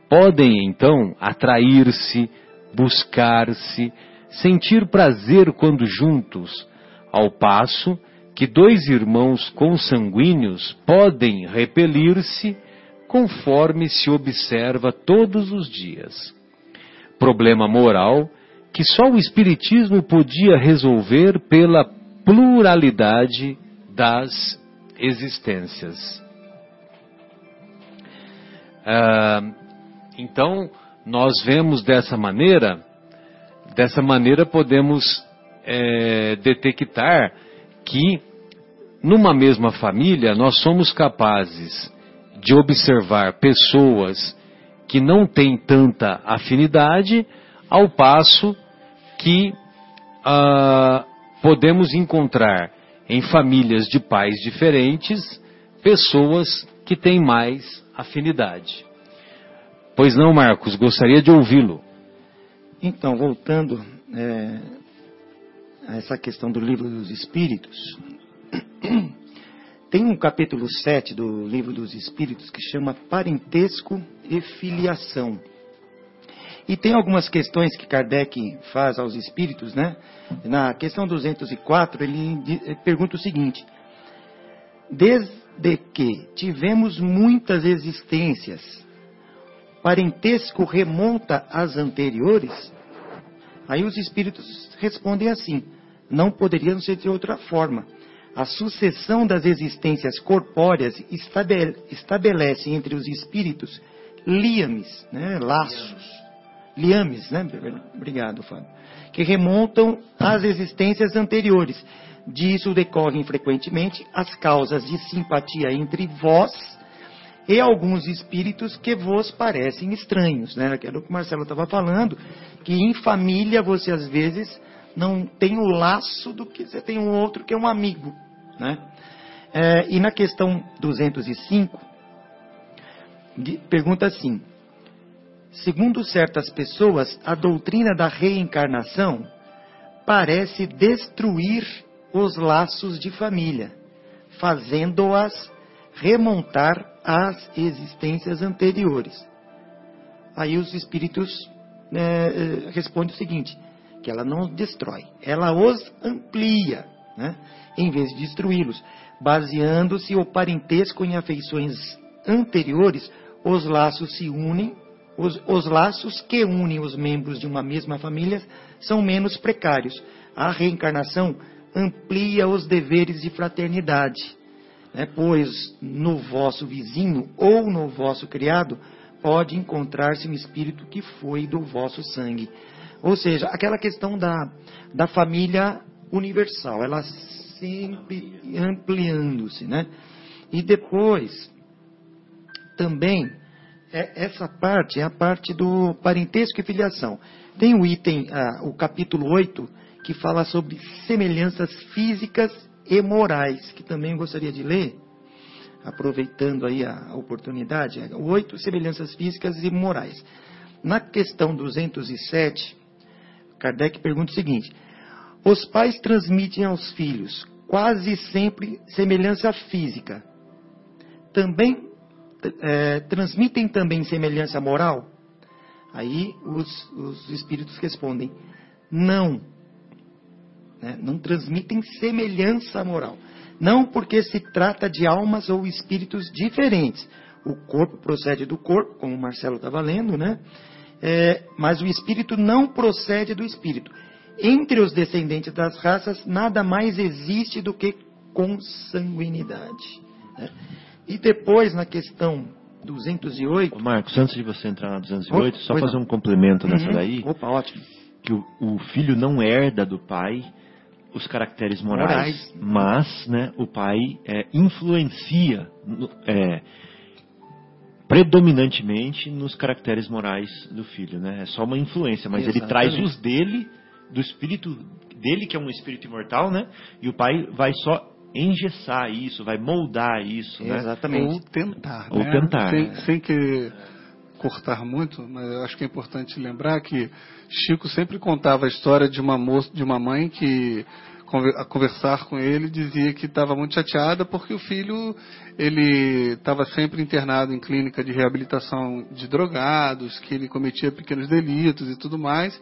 Podem então atrair-se, buscar-se, sentir prazer quando juntos, ao passo que dois irmãos consanguíneos podem repelir-se conforme se observa todos os dias. Problema moral que só o Espiritismo podia resolver pela pluralidade das existências. Ah, então, nós vemos dessa maneira, dessa maneira podemos eh, detectar que numa mesma família nós somos capazes de observar pessoas que não têm tanta afinidade, ao passo que ah, podemos encontrar em famílias de pais diferentes pessoas que têm mais afinidade. Pois não, Marcos, gostaria de ouvi-lo. Então, voltando é, a essa questão do livro dos Espíritos, tem um capítulo 7 do livro dos Espíritos que chama Parentesco e Filiação. E tem algumas questões que Kardec faz aos espíritos, né? Na questão 204, ele pergunta o seguinte: Desde que tivemos muitas existências, parentesco remonta às anteriores? Aí os espíritos respondem assim: não poderiam ser de outra forma. A sucessão das existências corpóreas estabele- estabelece entre os espíritos liames, né, laços, liames, né? Obrigado, Fábio. Que remontam às existências anteriores. Disso decorrem frequentemente as causas de simpatia entre vós e alguns espíritos que vos parecem estranhos, né? Aquilo que o Marcelo estava falando, que em família você às vezes não tem o laço do que você tem um outro que é um amigo, né? É, e na questão 205, de- pergunta assim: segundo certas pessoas, a doutrina da reencarnação parece destruir os laços de família, fazendo-as remontar às existências anteriores. Aí os espíritos eh, respondem o seguinte: que ela não destrói, ela os amplia, né, em vez de destruí-los, baseando-se o parentesco em afeições anteriores, os laços se unem Os, os laços que unem os membros de uma mesma família são menos precários. A reencarnação amplia os deveres de fraternidade, né? pois no vosso vizinho ou no vosso criado pode encontrar-se um espírito que foi do vosso sangue. Ou seja, aquela questão da, da família universal, ela sempre ampliando-se, né? E depois, também, é, essa parte é a parte do parentesco e filiação. Tem o item, ah, o capítulo 8, que fala sobre semelhanças físicas e morais, que também gostaria de ler, aproveitando aí a oportunidade. Oito semelhanças físicas e morais. Na questão 207, Kardec pergunta o seguinte: os pais transmitem aos filhos quase sempre semelhança física. Também é, transmitem também semelhança moral? Aí os, os espíritos respondem: não. Né? Não transmitem semelhança moral. Não porque se trata de almas ou espíritos diferentes. O corpo procede do corpo, como o Marcelo estava lendo, né? É, mas o espírito não procede do espírito. Entre os descendentes das raças, nada mais existe do que consanguinidade. Né? E depois, na questão 208. Marcos, antes de você entrar na 208, só fazer não. um complemento nessa uhum. daí. Opa, ótimo. Que o, o, filho não herda do pai os caracteres morais, morais. mas né, o pai é, influencia é, predominantemente nos caracteres morais do filho. Né? É só uma influência, mas Exatamente. ele traz os dele, do espírito dele, que é um espírito imortal, né? e o pai vai só engessar isso, vai moldar isso, né? Exatamente. Ou tentar, Ou né? tentar. Sem, né? sem que cortar muito, mas eu acho que é importante lembrar que Chico sempre contava a história de uma moça, de uma mãe que a conversar com ele dizia que estava muito chateada porque o filho ele estava sempre internado em clínica de reabilitação de drogados, que ele cometia pequenos delitos e tudo mais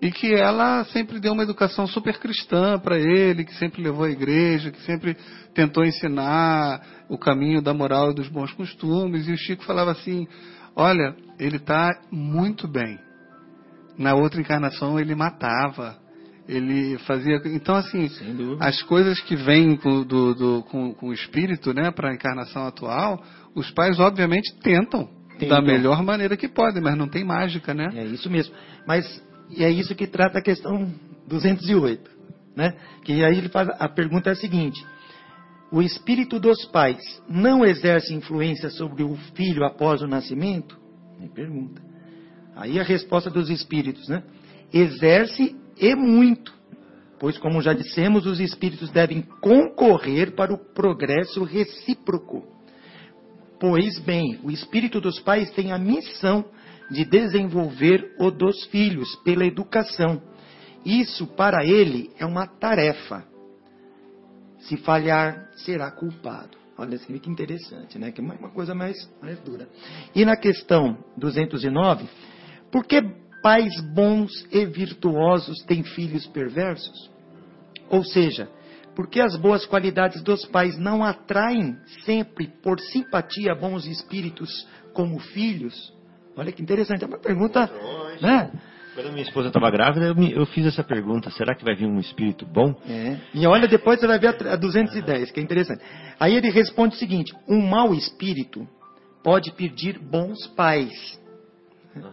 e que ela sempre deu uma educação super cristã para ele, que sempre levou à igreja, que sempre tentou ensinar o caminho da moral e dos bons costumes. E o Chico falava assim: Olha, ele está muito bem. Na outra encarnação ele matava, ele fazia. Então, assim, as coisas que vêm com, do, do, com, com o espírito né, para a encarnação atual, os pais, obviamente, tentam. Tentam. Da melhor maneira que podem, mas não tem mágica, né? É isso mesmo. Mas e é isso que trata a questão 208. Né? Que aí ele faz a pergunta é a seguinte: o espírito dos pais não exerce influência sobre o filho após o nascimento? Me pergunta. Aí a resposta dos espíritos, né? Exerce e muito, pois como já dissemos, os espíritos devem concorrer para o progresso recíproco. Pois bem, o espírito dos pais tem a missão de desenvolver o dos filhos pela educação. Isso para ele é uma tarefa. Se falhar, será culpado. Olha que interessante, né? Que é uma coisa mais, mais dura. E na questão 209, por que pais bons e virtuosos têm filhos perversos? Ou seja, por que as boas qualidades dos pais não atraem sempre por simpatia bons espíritos como filhos? Olha que interessante, é uma pergunta, né? Quando minha esposa estava grávida, eu, me, eu, fiz essa pergunta: será que vai vir um espírito bom? É. E olha, depois você vai ver a, a 210, que é interessante. Aí ele responde o seguinte: um mau espírito pode pedir bons pais, uhum.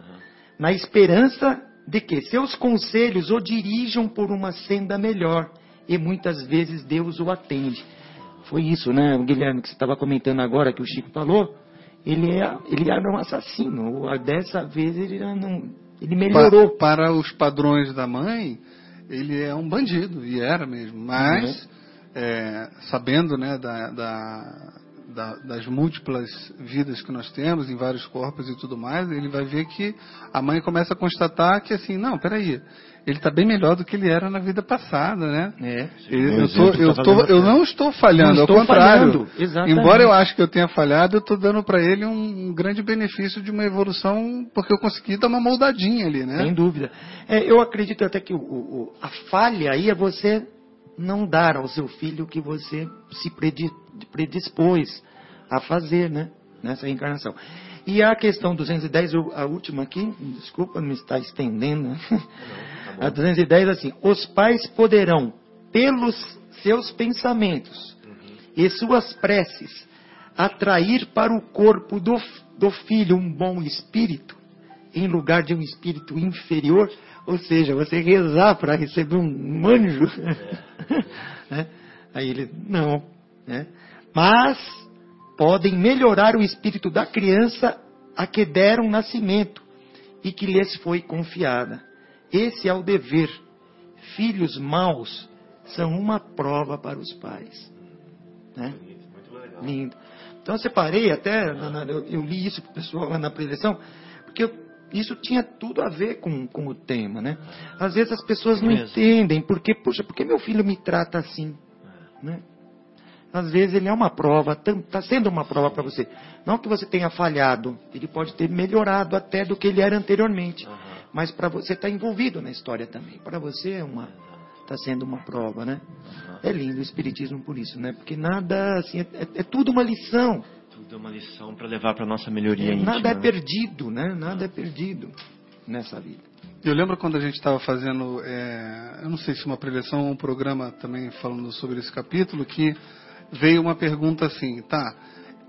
na esperança de que seus conselhos o dirijam por uma senda melhor, e muitas vezes Deus o atende. Foi isso, né, Guilherme, que você estava comentando agora, que o Chico falou ele, é, ele era um assassino. Dessa vez ele não. Ele melhorou. Pa, para os padrões da mãe, ele é um bandido, e era mesmo. Mas, uhum. é, sabendo né, da, da, da, das múltiplas vidas que nós temos em vários corpos e tudo mais, ele vai ver que a mãe começa a constatar que assim, não, peraí, ele está bem melhor do que ele era na vida passada, né? É. Eu, eu, tô, eu, tô, eu não estou falhando, não estou ao contrário. Falhando, Embora eu acho que eu tenha falhado, eu estou dando para ele um, um, grande benefício de uma evolução, porque eu consegui dar uma moldadinha ali, né? Sem dúvida. É, eu acredito até que o, o, a falha aí é você não dar ao seu filho o que você se predispôs a fazer, né? Nessa reencarnação. E a questão 210, a última aqui, desculpa me estar estendendo. Né? a 210 assim: os pais poderão, pelos seus pensamentos e suas preces, atrair para o corpo do, do filho um bom espírito, em lugar de um espírito inferior, ou seja, você rezar para receber um anjo. né? Aí ele, não. Né? Mas podem melhorar o espírito da criança a que deram nascimento e que lhes foi confiada. Esse é o dever. Filhos maus são uma prova para os pais. Né? Lindo. Então eu separei até, eu, li isso para o pessoal lá na preleção, porque eu, isso tinha tudo a ver com, com o tema, né? Às vezes as pessoas não entendem, porque, poxa, por que meu filho me trata assim? Né? Às vezes ele é uma prova, está sendo uma prova para você. Não que você tenha falhado, ele pode ter melhorado até do que ele era anteriormente. Mas para você está envolvido na história também. Para você é uma está sendo uma prova, né? É lindo o espiritismo por isso, né? Porque nada assim é, é, é tudo uma lição. Tudo é uma lição para levar para nossa melhoria é, íntima. Nada é perdido, né? Nada é perdido nessa vida. Eu lembro quando a gente estava fazendo, é, eu não sei se uma preleção ou um programa também falando sobre esse capítulo, que veio uma pergunta assim, tá?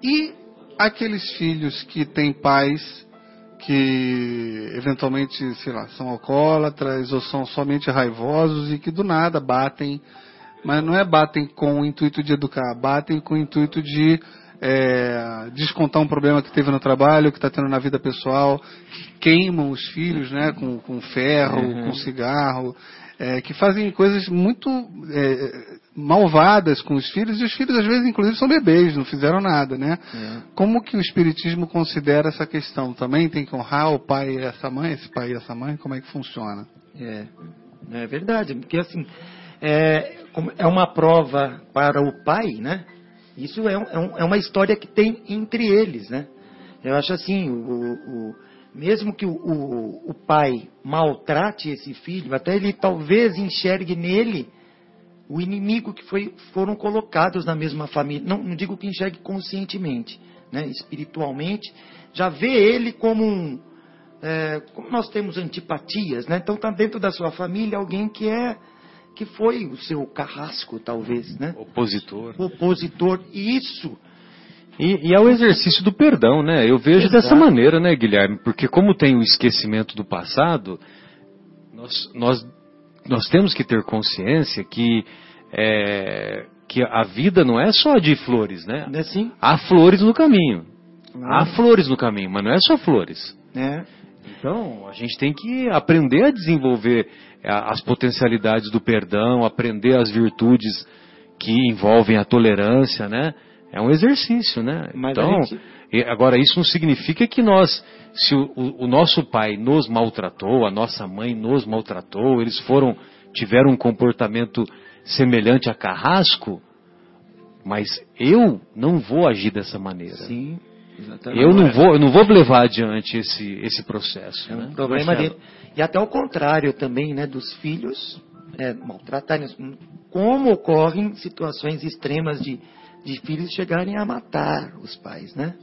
E aqueles filhos que têm pais que eventualmente, sei lá, são alcoólatras ou são somente raivosos e que do nada batem, mas não é batem com o intuito de educar, batem com o intuito de é, descontar um problema que teve no trabalho, que está tendo na vida pessoal, que queimam os filhos né, com, com ferro, uhum. com cigarro, é, que fazem coisas muito é, malvadas com os filhos, e os filhos às vezes inclusive são bebês, não fizeram nada, né? É. Como que o Espiritismo considera essa questão? Também tem que honrar o pai e essa mãe, esse pai e essa mãe? Como é que funciona? É, é verdade, porque assim, é, é uma prova para o pai, né? Isso é, um, é uma história que tem entre eles, né? Eu acho assim, o, o mesmo que o, o, o, pai maltrate esse filho, até ele talvez enxergue nele o inimigo que foi, foram colocados na mesma família. Não, não digo que enxergue conscientemente, né, espiritualmente, já vê ele como um. É, como nós temos antipatias, né? então está dentro da sua família alguém que é que foi o seu carrasco, talvez, né? Opositor. Opositor. E isso e, e, é o exercício do perdão, né? Eu vejo Exato. dessa maneira, né, Guilherme? Porque como tem o esquecimento do passado, nós, nós, nós temos que ter consciência que, é, que a vida não é só de flores, né? É assim? Há flores no caminho. Ah. Há flores no caminho, mas não é só flores. É. Então, a gente tem que aprender a desenvolver é, as potencialidades do perdão, aprender as virtudes que envolvem a tolerância, né? É um exercício, né? Mas então, gente... agora isso não significa que nós, se o, o, o, nosso pai nos maltratou, a nossa mãe nos maltratou, eles foram, tiveram um comportamento semelhante a carrasco, mas eu não vou agir dessa maneira. Sim. Exatamente. Eu não vou, eu não vou levar adiante esse, esse processo. É um né? problema dele. E até o contrário também, né, dos filhos é, maltratarem. Como ocorrem situações extremas de de filhos chegarem a matar os pais, né?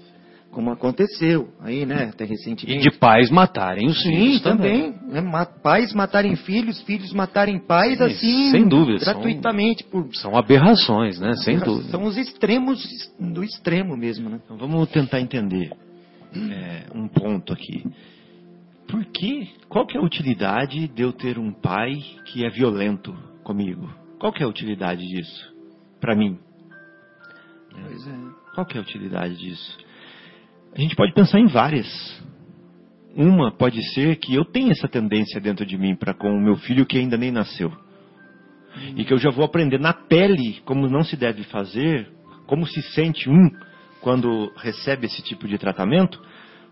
Como aconteceu aí, né? Até recentemente. E de pais matarem os Sim, filhos também. também. Né? Pais matarem filhos, filhos matarem pais, assim. Sem dúvida. Gratuitamente. São, por... são aberrações, né? Sem dúvida. São os extremos do extremo mesmo, né? Então vamos tentar entender é, um ponto aqui. Por que? Qual que é a utilidade de eu ter um pai que é violento comigo? Qual que é a utilidade disso? Para mim. Pois é. Qual que é a utilidade disso? A gente pode pensar em várias. Uma pode ser que eu tenha essa tendência dentro de mim para com o meu filho que ainda nem nasceu. E que eu já vou aprender na pele como não se deve fazer, como se sente um quando recebe esse tipo de tratamento,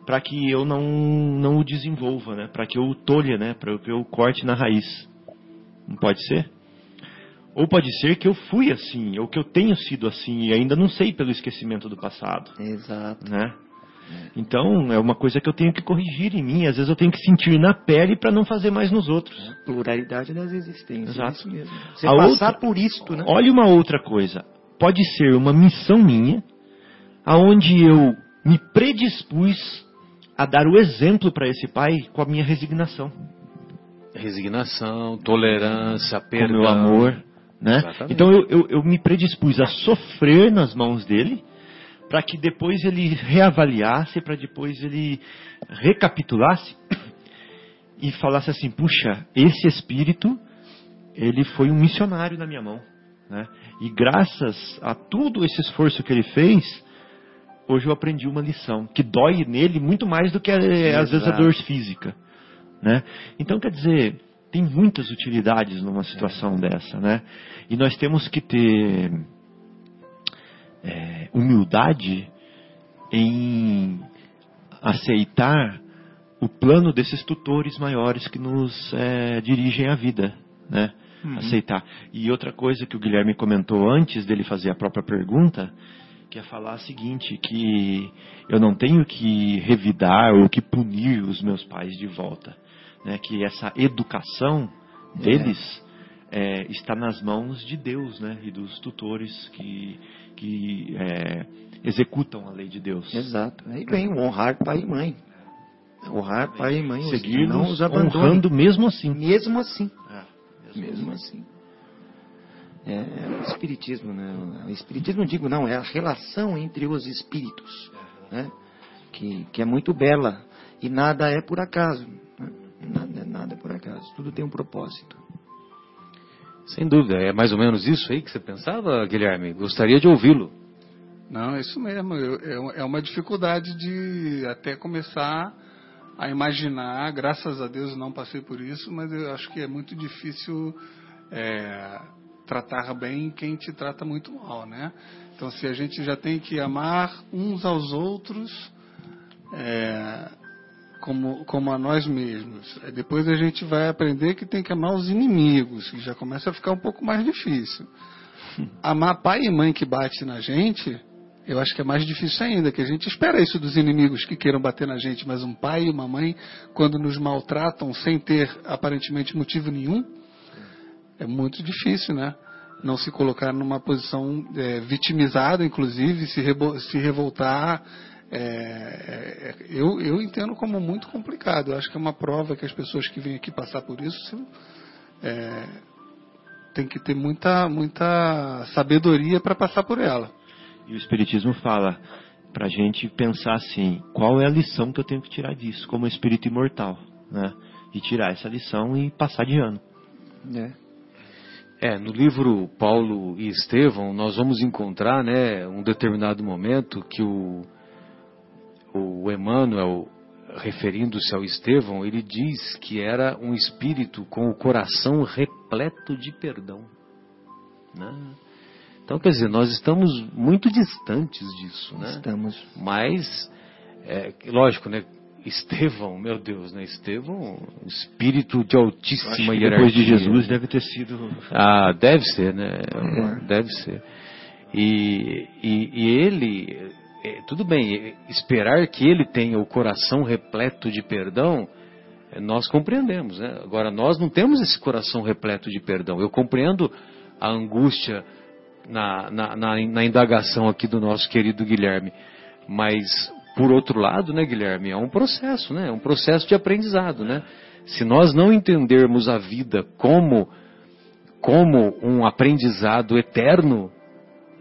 para que eu não, não o desenvolva, né? para que eu o tolhe, né? para que eu o corte na raiz. Não pode ser? Ou pode ser que eu fui assim, ou que eu tenho sido assim e ainda não sei pelo esquecimento do passado. Exato. Né? Então, é uma coisa que eu tenho que corrigir em mim. Às vezes eu tenho que sentir na pele para não fazer mais nos outros. É, pluralidade das existências. Exato. Isso mesmo. Você A passar outra, por isto, né? Olha uma outra coisa. Pode ser uma missão minha, aonde eu me predispus a dar o exemplo para esse pai com a minha resignação. Resignação, tolerância, perdão. Com o meu amor. Né? Então eu, eu, eu me predispus a sofrer nas mãos dele, para que depois ele reavaliasse, para depois ele recapitulasse e falasse assim: puxa, esse espírito, ele foi um missionário na minha mão. Né? E graças a todo esse esforço que ele fez, hoje eu aprendi uma lição que dói nele muito mais do que eh, às vezes a dor física. Né? Então, quer dizer, tem muitas utilidades numa situação é. dessa. Né? E nós temos que ter é, humildade em aceitar o plano desses tutores maiores que nos é, dirigem a vida, né? Uhum. Aceitar. E outra coisa que o Guilherme comentou antes dele fazer a própria pergunta, que é falar o seguinte, que eu não tenho que revidar ou que punir os meus pais de volta, né? Que essa educação deles é. É, está nas mãos de Deus, né? E dos tutores que que é, executam a lei de Deus. Exato. Aí vem honrar pai e mãe. Honrar pai e mãe. Seguir não os honrando mesmo assim. Mesmo assim. É, mesmo, mesmo assim. É, é, o espiritismo, né? O espiritismo, digo não, é a relação entre os espíritos, né? Que, que é muito bela e nada é por acaso. Né? Nada, nada é por acaso. Tudo tem um propósito. Sem dúvida. É mais ou menos isso aí que você pensava, Guilherme? Gostaria de ouvi-lo. Não, é isso mesmo. Eu, é uma dificuldade de até começar a imaginar. Graças a Deus não passei por isso, mas eu acho que é muito difícil é, tratar bem quem te trata muito mal, né? Então, se a gente já tem que amar uns aos outros, é, como, como a nós mesmos. Depois a gente vai aprender que tem que amar os inimigos, que já começa a ficar um pouco mais difícil. Amar pai e mãe que bate na gente, eu acho que é mais difícil ainda, que a gente espera isso dos inimigos que queiram bater na gente, mas um pai e uma mãe, quando nos maltratam sem ter aparentemente motivo nenhum, é muito difícil, né? Não se colocar numa posição é, vitimizada, inclusive, se, se revoltar, é, é, eu, eu entendo como muito complicado. Eu acho que é uma prova que as pessoas que vêm aqui passar por isso é, tem que ter muita, muita sabedoria para passar por ela. E o Espiritismo fala para a gente pensar assim: qual é a lição que eu tenho que tirar disso, como espírito imortal, né? E tirar essa lição e passar de ano. É. É, no livro Paulo e Estevão, nós vamos encontrar, né, um determinado momento que o, o Emmanuel, referindo-se ao Estevão, ele diz que era um espírito com o coração repleto de perdão. Né? Então, quer dizer, nós estamos muito distantes disso, né? Estamos. Mas, é, lógico, né? Estevão, meu Deus, né? Estevão, espírito de altíssima hierarquia. Depois de Jesus deve ter sido. Ah, deve ser, né? Deve ser. E, e, e ele é, tudo bem, esperar que ele tenha o coração repleto de perdão, é, nós compreendemos. Né? Agora, nós não temos esse coração repleto de perdão. Eu compreendo a angústia na, na, na, na indagação aqui do nosso querido Guilherme, mas, por outro lado, né, Guilherme, é um processo, né? é um processo de aprendizado. Né? Se nós não entendermos a vida como, como um aprendizado eterno,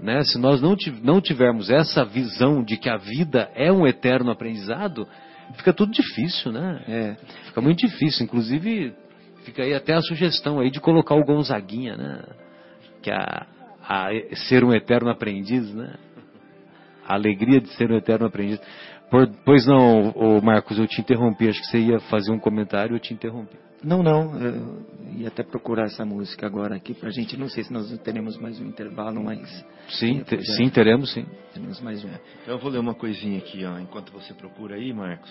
né? Se nós não tivermos essa visão de que a vida é um eterno aprendizado, fica tudo difícil, né? É, fica muito difícil. Inclusive, fica aí até a sugestão aí de colocar o Gonzaguinha, né? Que a, a ser um eterno aprendiz, né? A alegria de ser um eterno aprendiz. Por, pois não, Marcos, eu te interrompi. Acho que você ia fazer um comentário, eu te interrompi. Não, não. Eu ia até procurar essa música agora aqui pra gente. Não sei se nós teremos mais um intervalo, mas. Sim, te, sim, teremos sim. Teremos mais um. Então eu vou ler uma coisinha aqui, ó, enquanto você procura aí, Marcos.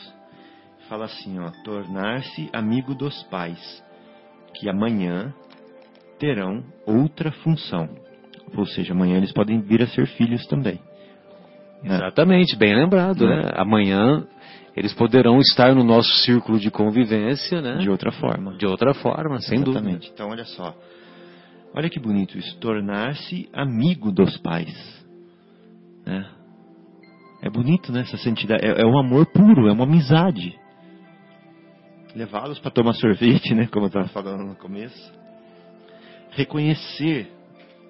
Fala assim, ó, tornar-se amigo dos pais, que amanhã terão outra função. Ou seja, amanhã eles podem vir a ser filhos também. Né? Exatamente, bem lembrado, né? né? Amanhã eles poderão estar no nosso círculo de convivência, né? De outra forma. De outra forma, sem Exatamente. dúvida. Então, olha só. Olha que bonito isso, tornar-se amigo dos pais. Né? É bonito, né? Essa santidade. É, é um amor puro, é uma amizade. Levá-los para tomar sorvete, né? Como eu estava falando no começo. Reconhecer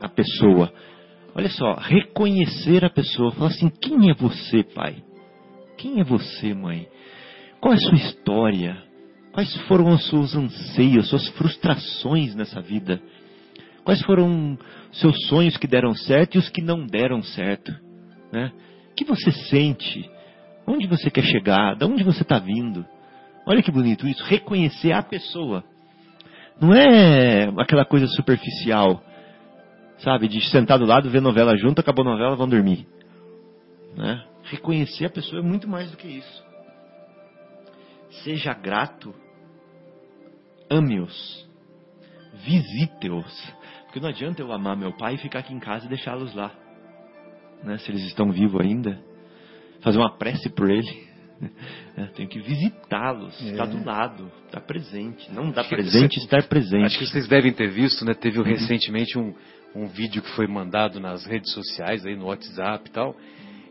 a pessoa. Olha só, reconhecer a pessoa. Falar assim: quem é você, pai? Quem é você, mãe? Qual é a sua história? Quais foram os seus anseios, suas frustrações nessa vida? Quais foram seus sonhos que deram certo e os que não deram certo? Né? O que você sente? Onde você quer chegar? De onde você está vindo? Olha que bonito isso, reconhecer a pessoa. Não é aquela coisa superficial, sabe? De sentar do lado, ver novela junto, acabou a novela, vão dormir. Né? Reconhecer a pessoa é muito mais do que isso. Seja grato, ame-os, visite-os. Porque não adianta eu amar meu pai e ficar aqui em casa e deixá-los lá. Né? Se eles estão vivos ainda. Fazer uma prece por ele. É, tenho que visitá-los, é. estar do lado, estar presente. Não dar presente, estar presente. Acho que vocês devem ter visto, né? Teve uhum. recentemente um, um vídeo que foi mandado nas redes sociais, aí no WhatsApp e tal,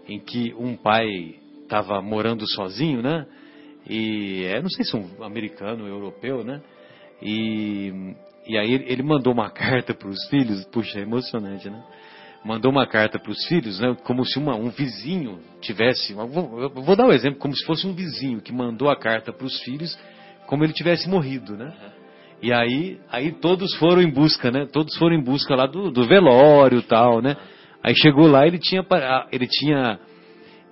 em que um pai estava morando sozinho, né? E é, não sei se um americano ou europeu, né? E, e aí ele mandou uma carta para os filhos, puxa, é emocionante, né? Mandou uma carta para os filhos, né? Como se uma, um vizinho tivesse. Vou, vou dar um exemplo, como se fosse um vizinho que mandou a carta para os filhos, como ele tivesse morrido, né? E aí, aí todos foram em busca, né? Todos foram em busca lá do, do velório tal, né? Aí chegou lá, ele tinha, ele tinha,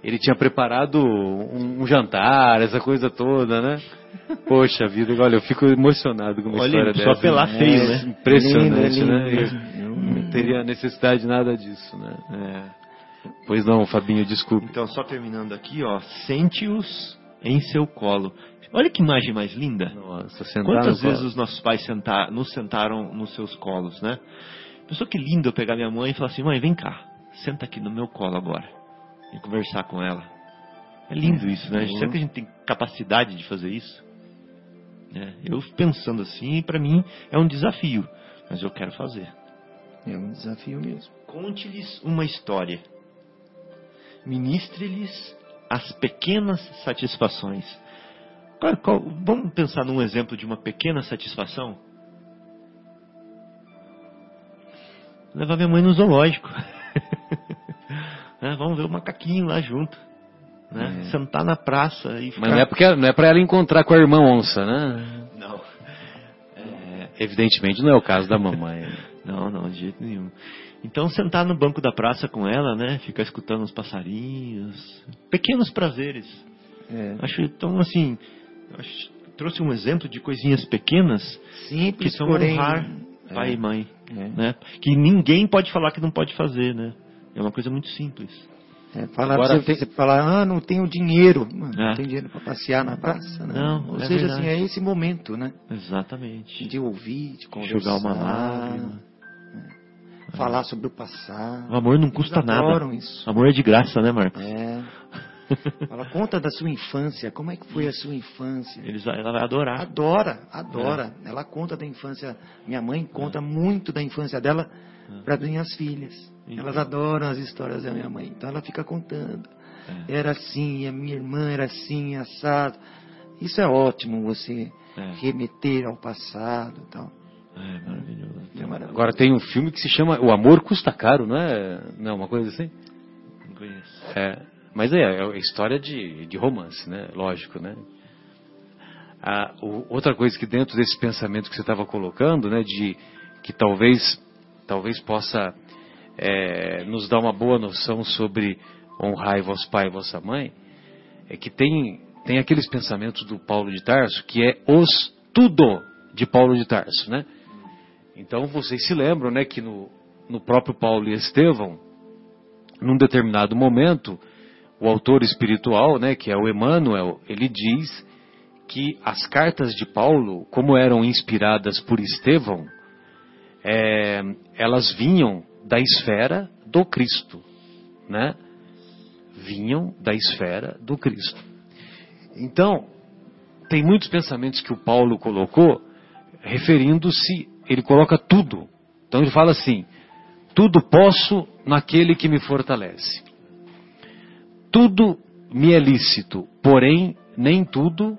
ele tinha preparado um, um jantar, essa coisa toda, né? Poxa vida, olha, eu fico emocionado com uma olha, história só dessa. Só pelar né? feio, né? Impressionante, lindo, né? Eu não teria necessidade de nada disso, né? É. Pois não, Fabinho, desculpe. Então, só terminando aqui, ó, sente-os em seu colo. Olha que imagem mais linda. Nossa, Quantas vezes os nossos pais sentar, nos sentaram nos seus colos, né? Pensou que lindo eu pegar minha mãe e falar assim, mãe, vem cá, senta aqui no meu colo agora. E conversar com ela. É lindo isso, né? Será que a gente tem capacidade de fazer isso? É, eu pensando assim, para mim é um desafio, mas eu quero fazer. É um desafio mesmo. Conte-lhes uma história. Ministre-lhes as pequenas satisfações. Qual, qual, vamos pensar num exemplo de uma pequena satisfação? Levar minha mãe no zoológico. é, vamos ver o macaquinho lá junto. Né? É. Sentar na praça e ficar... Mas não é, porque, não é para ela encontrar com a irmã onça, né? Não. É... Evidentemente não é o caso da mamãe. não, não, de jeito nenhum. Então sentar no banco da praça com ela, né? Ficar escutando os passarinhos. Pequenos prazeres. É. Acho então assim. Trouxe um exemplo de coisinhas pequenas Simples, que são porém, honrar pai é. e mãe. É. Né? Que ninguém pode falar que não pode fazer, né? É uma coisa muito simples. É, falar Agora, você falar, ah, não tenho dinheiro, Mano, não é. tem dinheiro para passear na praça, né? não. Ou é seja, assim, é esse momento, né? Exatamente. De ouvir, de conversar, jogar uma lágrima, é. falar sobre o passado. O amor não custa nada. Isso. O amor é de graça, né, Marcos? É. Fala, conta da sua infância, como é que foi a sua infância? Eles, ela vai adorar. Adora, adora. É. Ela conta da infância. Minha mãe conta muito da infância dela para minhas filhas. Elas adoram as histórias da minha mãe. Então ela fica contando. É. Era assim, a minha irmã era assim, assado. Isso é ótimo, você é. remeter ao passado e tal. É maravilhoso. é maravilhoso. Agora tem um filme que se chama O Amor Custa Caro, não é? Não, uma coisa assim? Não conheço. É, mas é, é história de, de romance, né? Lógico, né? Ah, o, outra coisa que dentro desse pensamento que você estava colocando, né? De que talvez, talvez possa é, nos dá uma boa noção sobre honrar vosso pai e vossa mãe, é que tem, tem aqueles pensamentos do Paulo de Tarso que é os tudo de Paulo de Tarso, né? Então vocês se lembram, né, que no, no próprio Paulo e Estevão, num determinado momento, o autor espiritual, né, que é o Emmanuel, ele diz que as cartas de Paulo, como eram inspiradas por Estevão, é, elas vinham da esfera do Cristo, né? Vinham da esfera do Cristo. Então, tem muitos pensamentos que o Paulo colocou, referindo-se, ele coloca tudo. Então ele fala assim: tudo posso naquele que me fortalece. Tudo me é lícito, porém nem tudo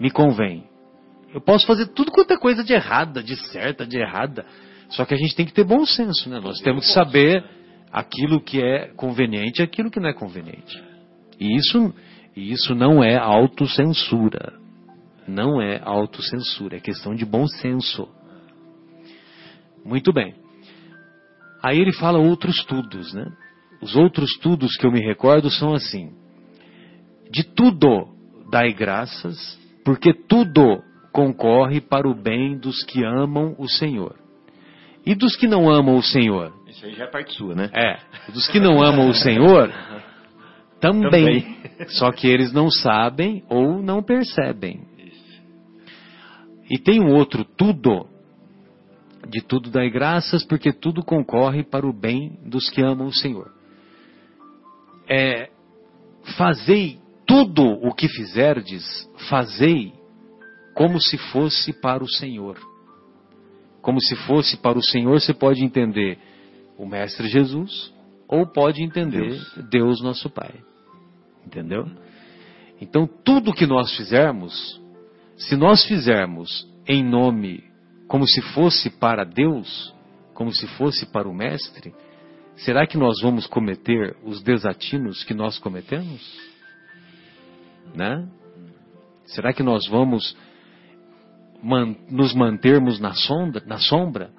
me convém. Eu posso fazer tudo quanto é coisa de errada, de certa, de errada. Só que a gente tem que ter bom senso, né? Nós temos que saber aquilo que é conveniente e aquilo que não é conveniente. E isso, isso não é autocensura. Não é autocensura, é questão de bom senso. Muito bem. Aí ele fala outros tudos, né? Os outros tudos que eu me recordo são assim: de tudo dai graças, porque tudo concorre para o bem dos que amam o Senhor. E dos que não amam o Senhor? Isso aí já é parte sua, né? É. Dos que não amam o Senhor, também. também. Só que eles não sabem ou não percebem. E tem um outro tudo. De tudo dai graças, porque tudo concorre para o bem dos que amam o Senhor. É, fazei tudo o que fizerdes, fazei como se fosse para o Senhor. Como se fosse para o Senhor, você pode entender o Mestre Jesus ou pode entender Deus, Deus nosso Pai. Entendeu? Então, tudo que nós fizermos, se nós fizermos em nome, como se fosse para Deus, como se fosse para o Mestre, será que nós vamos cometer os desatinos que nós cometemos? Né? Será que nós vamos man, nos mantermos na sombra, na sombra?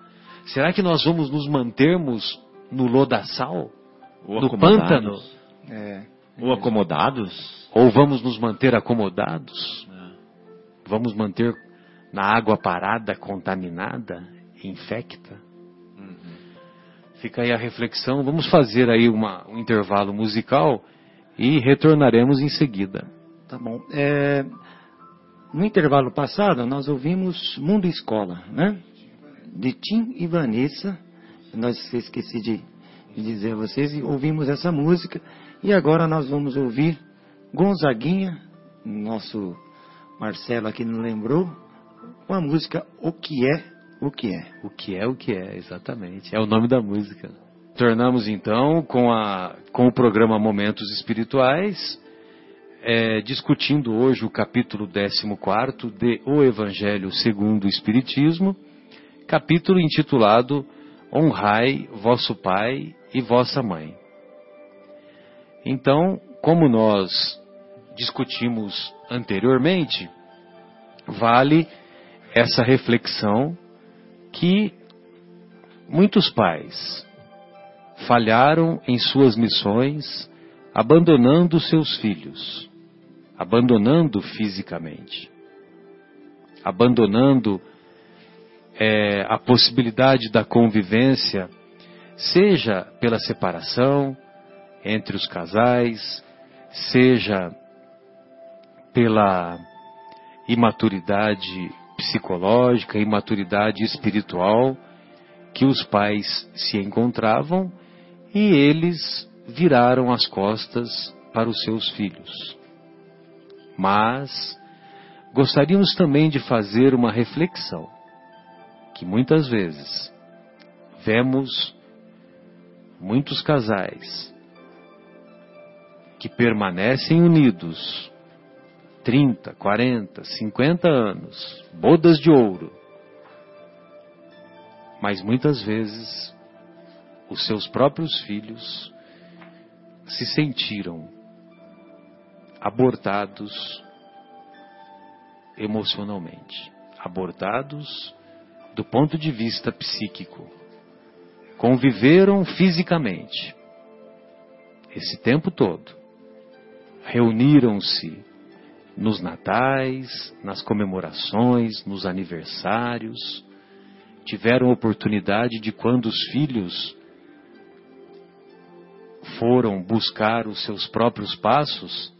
Será que nós vamos nos mantermos no lodaçal? Ou no pântano? É, ou acomodados? Ou vamos nos manter acomodados? É. Vamos manter na água parada, contaminada, infecta? Fica aí a reflexão. Vamos fazer aí uma, um intervalo musical e retornaremos em seguida. Tá bom. É, no intervalo passado, nós ouvimos Mundo Escola, né? De Tim e Vanessa. Nós esqueci de, de dizer a vocês, e ouvimos essa música. E agora nós vamos ouvir Gonzaguinha, nosso Marcelo aqui não lembrou, com a música O que é, o que é. O que é, o que é, exatamente. É o nome da música. Tornamos então com, a, com o programa Momentos Espirituais é, discutindo hoje o capítulo 14 de O Evangelho segundo o Espiritismo, capítulo intitulado Honrai vosso Pai e vossa Mãe. Então, como nós discutimos anteriormente, vale essa reflexão que muitos pais falharam em suas missões, abandonando seus filhos abandonando fisicamente, abandonando é, a possibilidade da convivência, seja pela separação entre os casais, seja pela imaturidade psicológica, imaturidade espiritual que os pais se encontravam e eles viraram as costas para os seus filhos. Mas gostaríamos também de fazer uma reflexão que muitas vezes vemos muitos casais que permanecem unidos 30, 40, 50 anos, bodas de ouro, mas muitas vezes os seus próprios filhos se sentiram abortados emocionalmente, abortados do ponto de vista psíquico. Conviveram fisicamente esse tempo todo. Reuniram-se nos natais, nas comemorações, nos aniversários. Tiveram oportunidade de, quando os filhos foram buscar os seus próprios passos,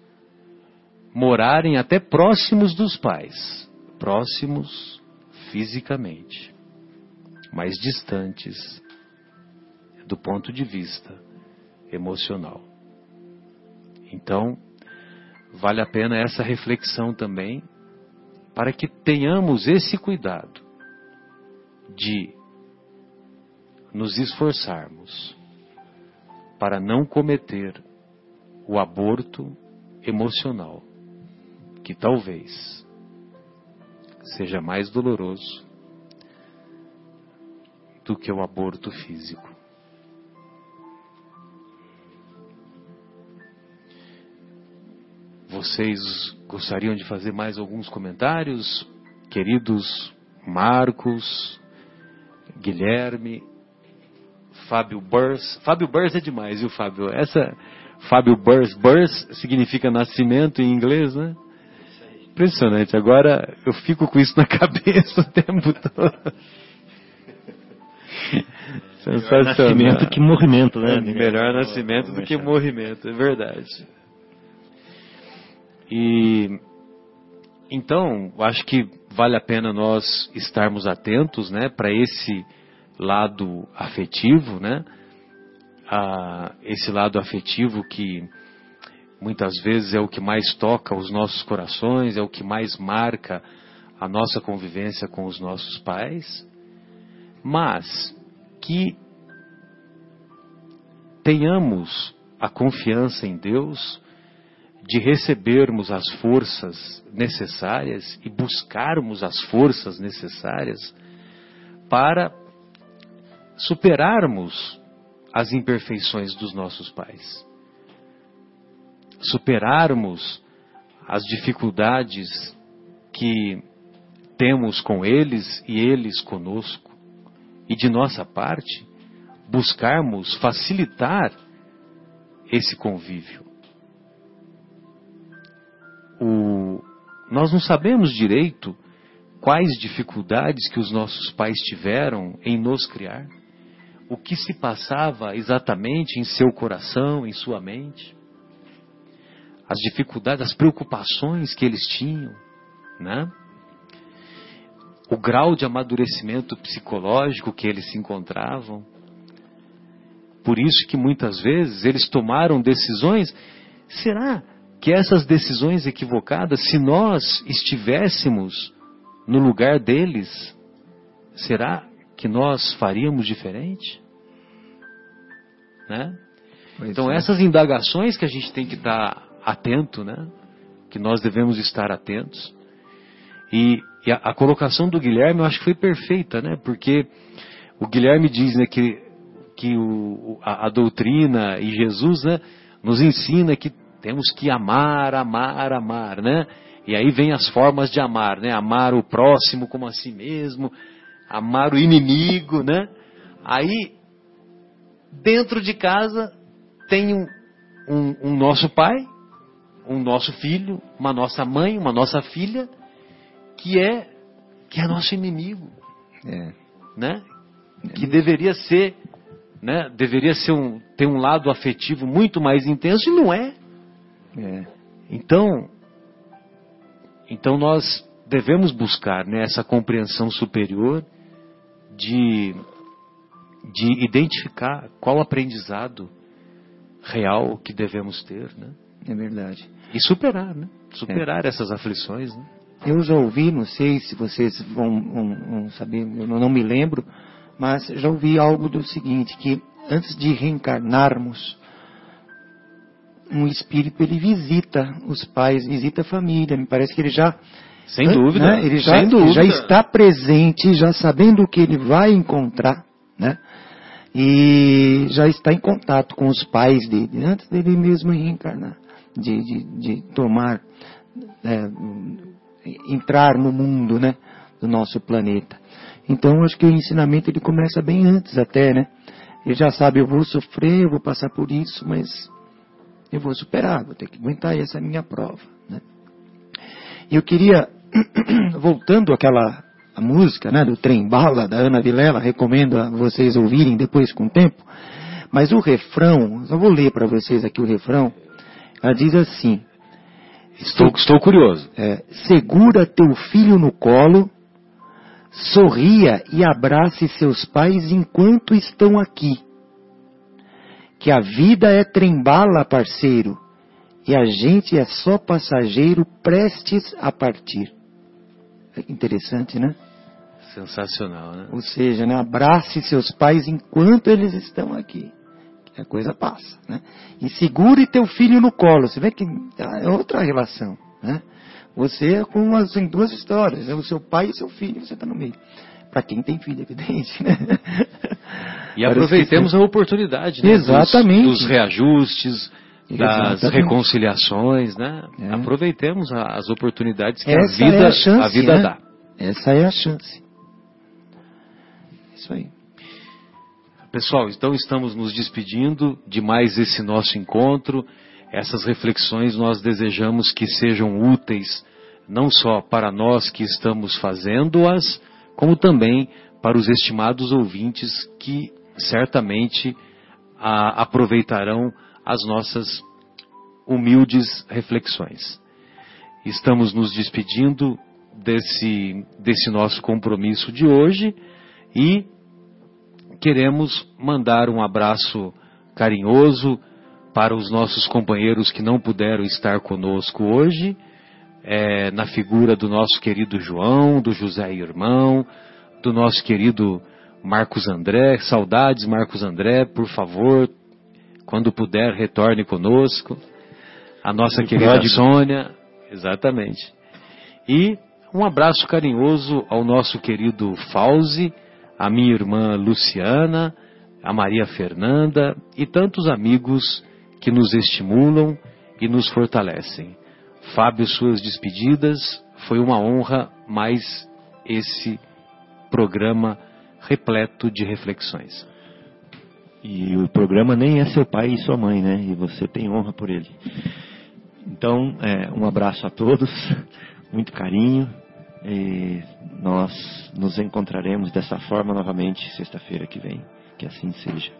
morarem até próximos dos pais, próximos fisicamente, mas distantes do ponto de vista emocional. Então, vale a pena essa reflexão também, para que tenhamos esse cuidado de nos esforçarmos para não cometer o aborto emocional, que talvez seja mais doloroso do que o aborto físico. Vocês gostariam de fazer mais alguns comentários, queridos Marcos, Guilherme, Fábio Burrs. Fábio Burrs é demais, viu, Fábio? Essa Fábio Burrs, Burrs significa nascimento em inglês, né? Impressionante. Agora eu fico com isso na cabeça o tempo todo. Sensacional. Melhor nascimento que morrimento, né? É, melhor nascimento do que morrimento, é verdade. E então, acho que vale a pena nós estarmos atentos, né, para esse lado afetivo, né? A esse lado afetivo que muitas vezes é o que mais toca os nossos corações, é o que mais marca a nossa convivência com os nossos pais, mas que tenhamos a confiança em Deus de recebermos as forças necessárias e buscarmos as forças necessárias para superarmos as imperfeições dos nossos pais, superarmos as dificuldades que temos com eles e eles conosco, e de nossa parte, buscarmos facilitar esse convívio. O, nós não sabemos direito quais dificuldades que os nossos pais tiveram em nos criar o que se passava exatamente em seu coração, em sua mente, as dificuldades, as preocupações que eles tinham, né? O grau de amadurecimento psicológico que eles se encontravam. Por isso que muitas vezes eles tomaram decisões. Será que essas decisões equivocadas, se nós estivéssemos no lugar deles, será que nós faríamos diferente? Né? Então, é. essas indagações que a gente tem que estar atento, né? que nós devemos estar atentos. E, e a, a, colocação do Guilherme eu acho que foi perfeita, né? porque o Guilherme diz né, que, que o, a, a doutrina e Jesus né, nos ensina que temos que amar, amar, amar, né? E aí vem as formas de amar, né? Amar o próximo como a si mesmo, amar o inimigo, né? Aí, dentro de casa, tem um, um, um nosso pai, um nosso filho, uma nossa mãe, uma nossa filha, que é que é nosso inimigo, é. né? É. Que deveria ser, né? Deveria ser um ter um lado afetivo muito mais intenso e não é. É. Então, então nós devemos buscar né, essa compreensão superior de, de identificar qual aprendizado real que devemos ter, né? É verdade. E superar, né? Superar é. essas aflições, né? Eu já ouvi, não sei se vocês vão, vão, vão saber, eu não me lembro, mas já ouvi algo do seguinte, que antes de reencarnarmos, um espírito ele visita os pais, visita a família. Me parece que ele já sem dúvida. Né? Ele já, sem dúvida. já está presente, já sabendo o que ele vai encontrar, né? E já está em contato com os pais dele, antes dele mesmo reencarnar, de, de, de tomar, é, entrar no mundo, né? Do nosso planeta. Então, acho que o ensinamento ele começa bem antes até, né? Ele já sabe, eu vou sofrer, eu vou passar por isso, mas eu vou superar, vou ter que aguentar essa é minha prova, né? Eu queria voltando àquela a música né, do Trem Bala, da Ana Vilela, recomendo a vocês ouvirem depois com o tempo. Mas o refrão, eu vou ler para vocês aqui o refrão. Ela diz assim: Estou, estou curioso. É, segura teu filho no colo, sorria e abrace seus pais enquanto estão aqui. Que a vida é trem-bala, parceiro, e a gente é só passageiro prestes a partir. Interessante, né? Sensacional, né? Ou seja, né, abrace seus pais enquanto eles estão aqui. a coisa passa, né? E segure teu filho no colo. Você vê que é outra relação, né? Você é com as, em duas histórias, é o seu pai e seu filho, você está no meio. Para quem tem filho, evidente, né? E aproveitemos a oportunidade, né? Exatamente. Dos, dos reajustes, das Exatamente. reconciliações, né? É. Aproveitemos as oportunidades que Essa a vida, é a, chance, a vida né? dá. Essa é a chance. Isso aí. Pessoal, então estamos nos despedindo de mais esse nosso encontro. Essas reflexões nós desejamos que sejam úteis não só para nós que estamos fazendo-as, como também para os estimados ouvintes que certamente a, aproveitarão as nossas humildes reflexões. Estamos nos despedindo desse, desse nosso compromisso de hoje e queremos mandar um abraço carinhoso para os nossos companheiros que não puderam estar conosco hoje, é, na figura do nosso querido João, do José Irmão, do nosso querido Marcos André. Saudades, Marcos André, por favor, quando puder, retorne conosco. A nossa querida Sônia, exatamente. E um abraço carinhoso ao nosso querido Fauzi, a minha irmã Luciana, a Maria Fernanda e tantos amigos que nos estimulam e nos fortalecem. Fábio, suas despedidas, foi uma honra mais esse programa repleto de reflexões. E o programa nem é seu pai e sua mãe, né? E você tem honra por ele. Então, é, um abraço a todos, muito carinho, e nós nos encontraremos dessa forma novamente sexta-feira que vem. Que assim seja.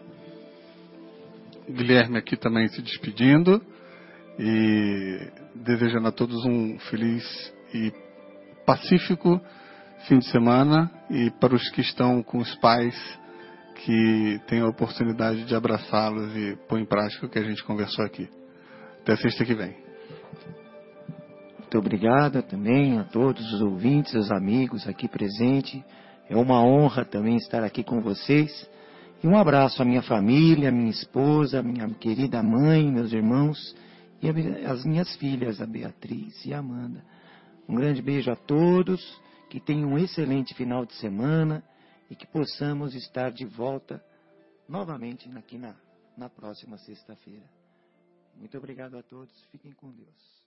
Guilherme aqui também se despedindo e desejando a todos um feliz e pacífico fim de semana e para os que estão com os pais que tenham a oportunidade de abraçá-los e pôr em prática o que a gente conversou aqui. Até sexta que vem. Muito obrigado também a todos os ouvintes, os amigos aqui presentes. É uma honra também estar aqui com vocês. E um abraço à minha família, à minha esposa, à minha querida mãe, meus irmãos e às minhas filhas, a Beatriz e a Amanda. Um grande beijo a todos, que tenham um excelente final de semana e que possamos estar de volta novamente aqui na, na próxima sexta-feira. Muito obrigado a todos, fiquem com Deus.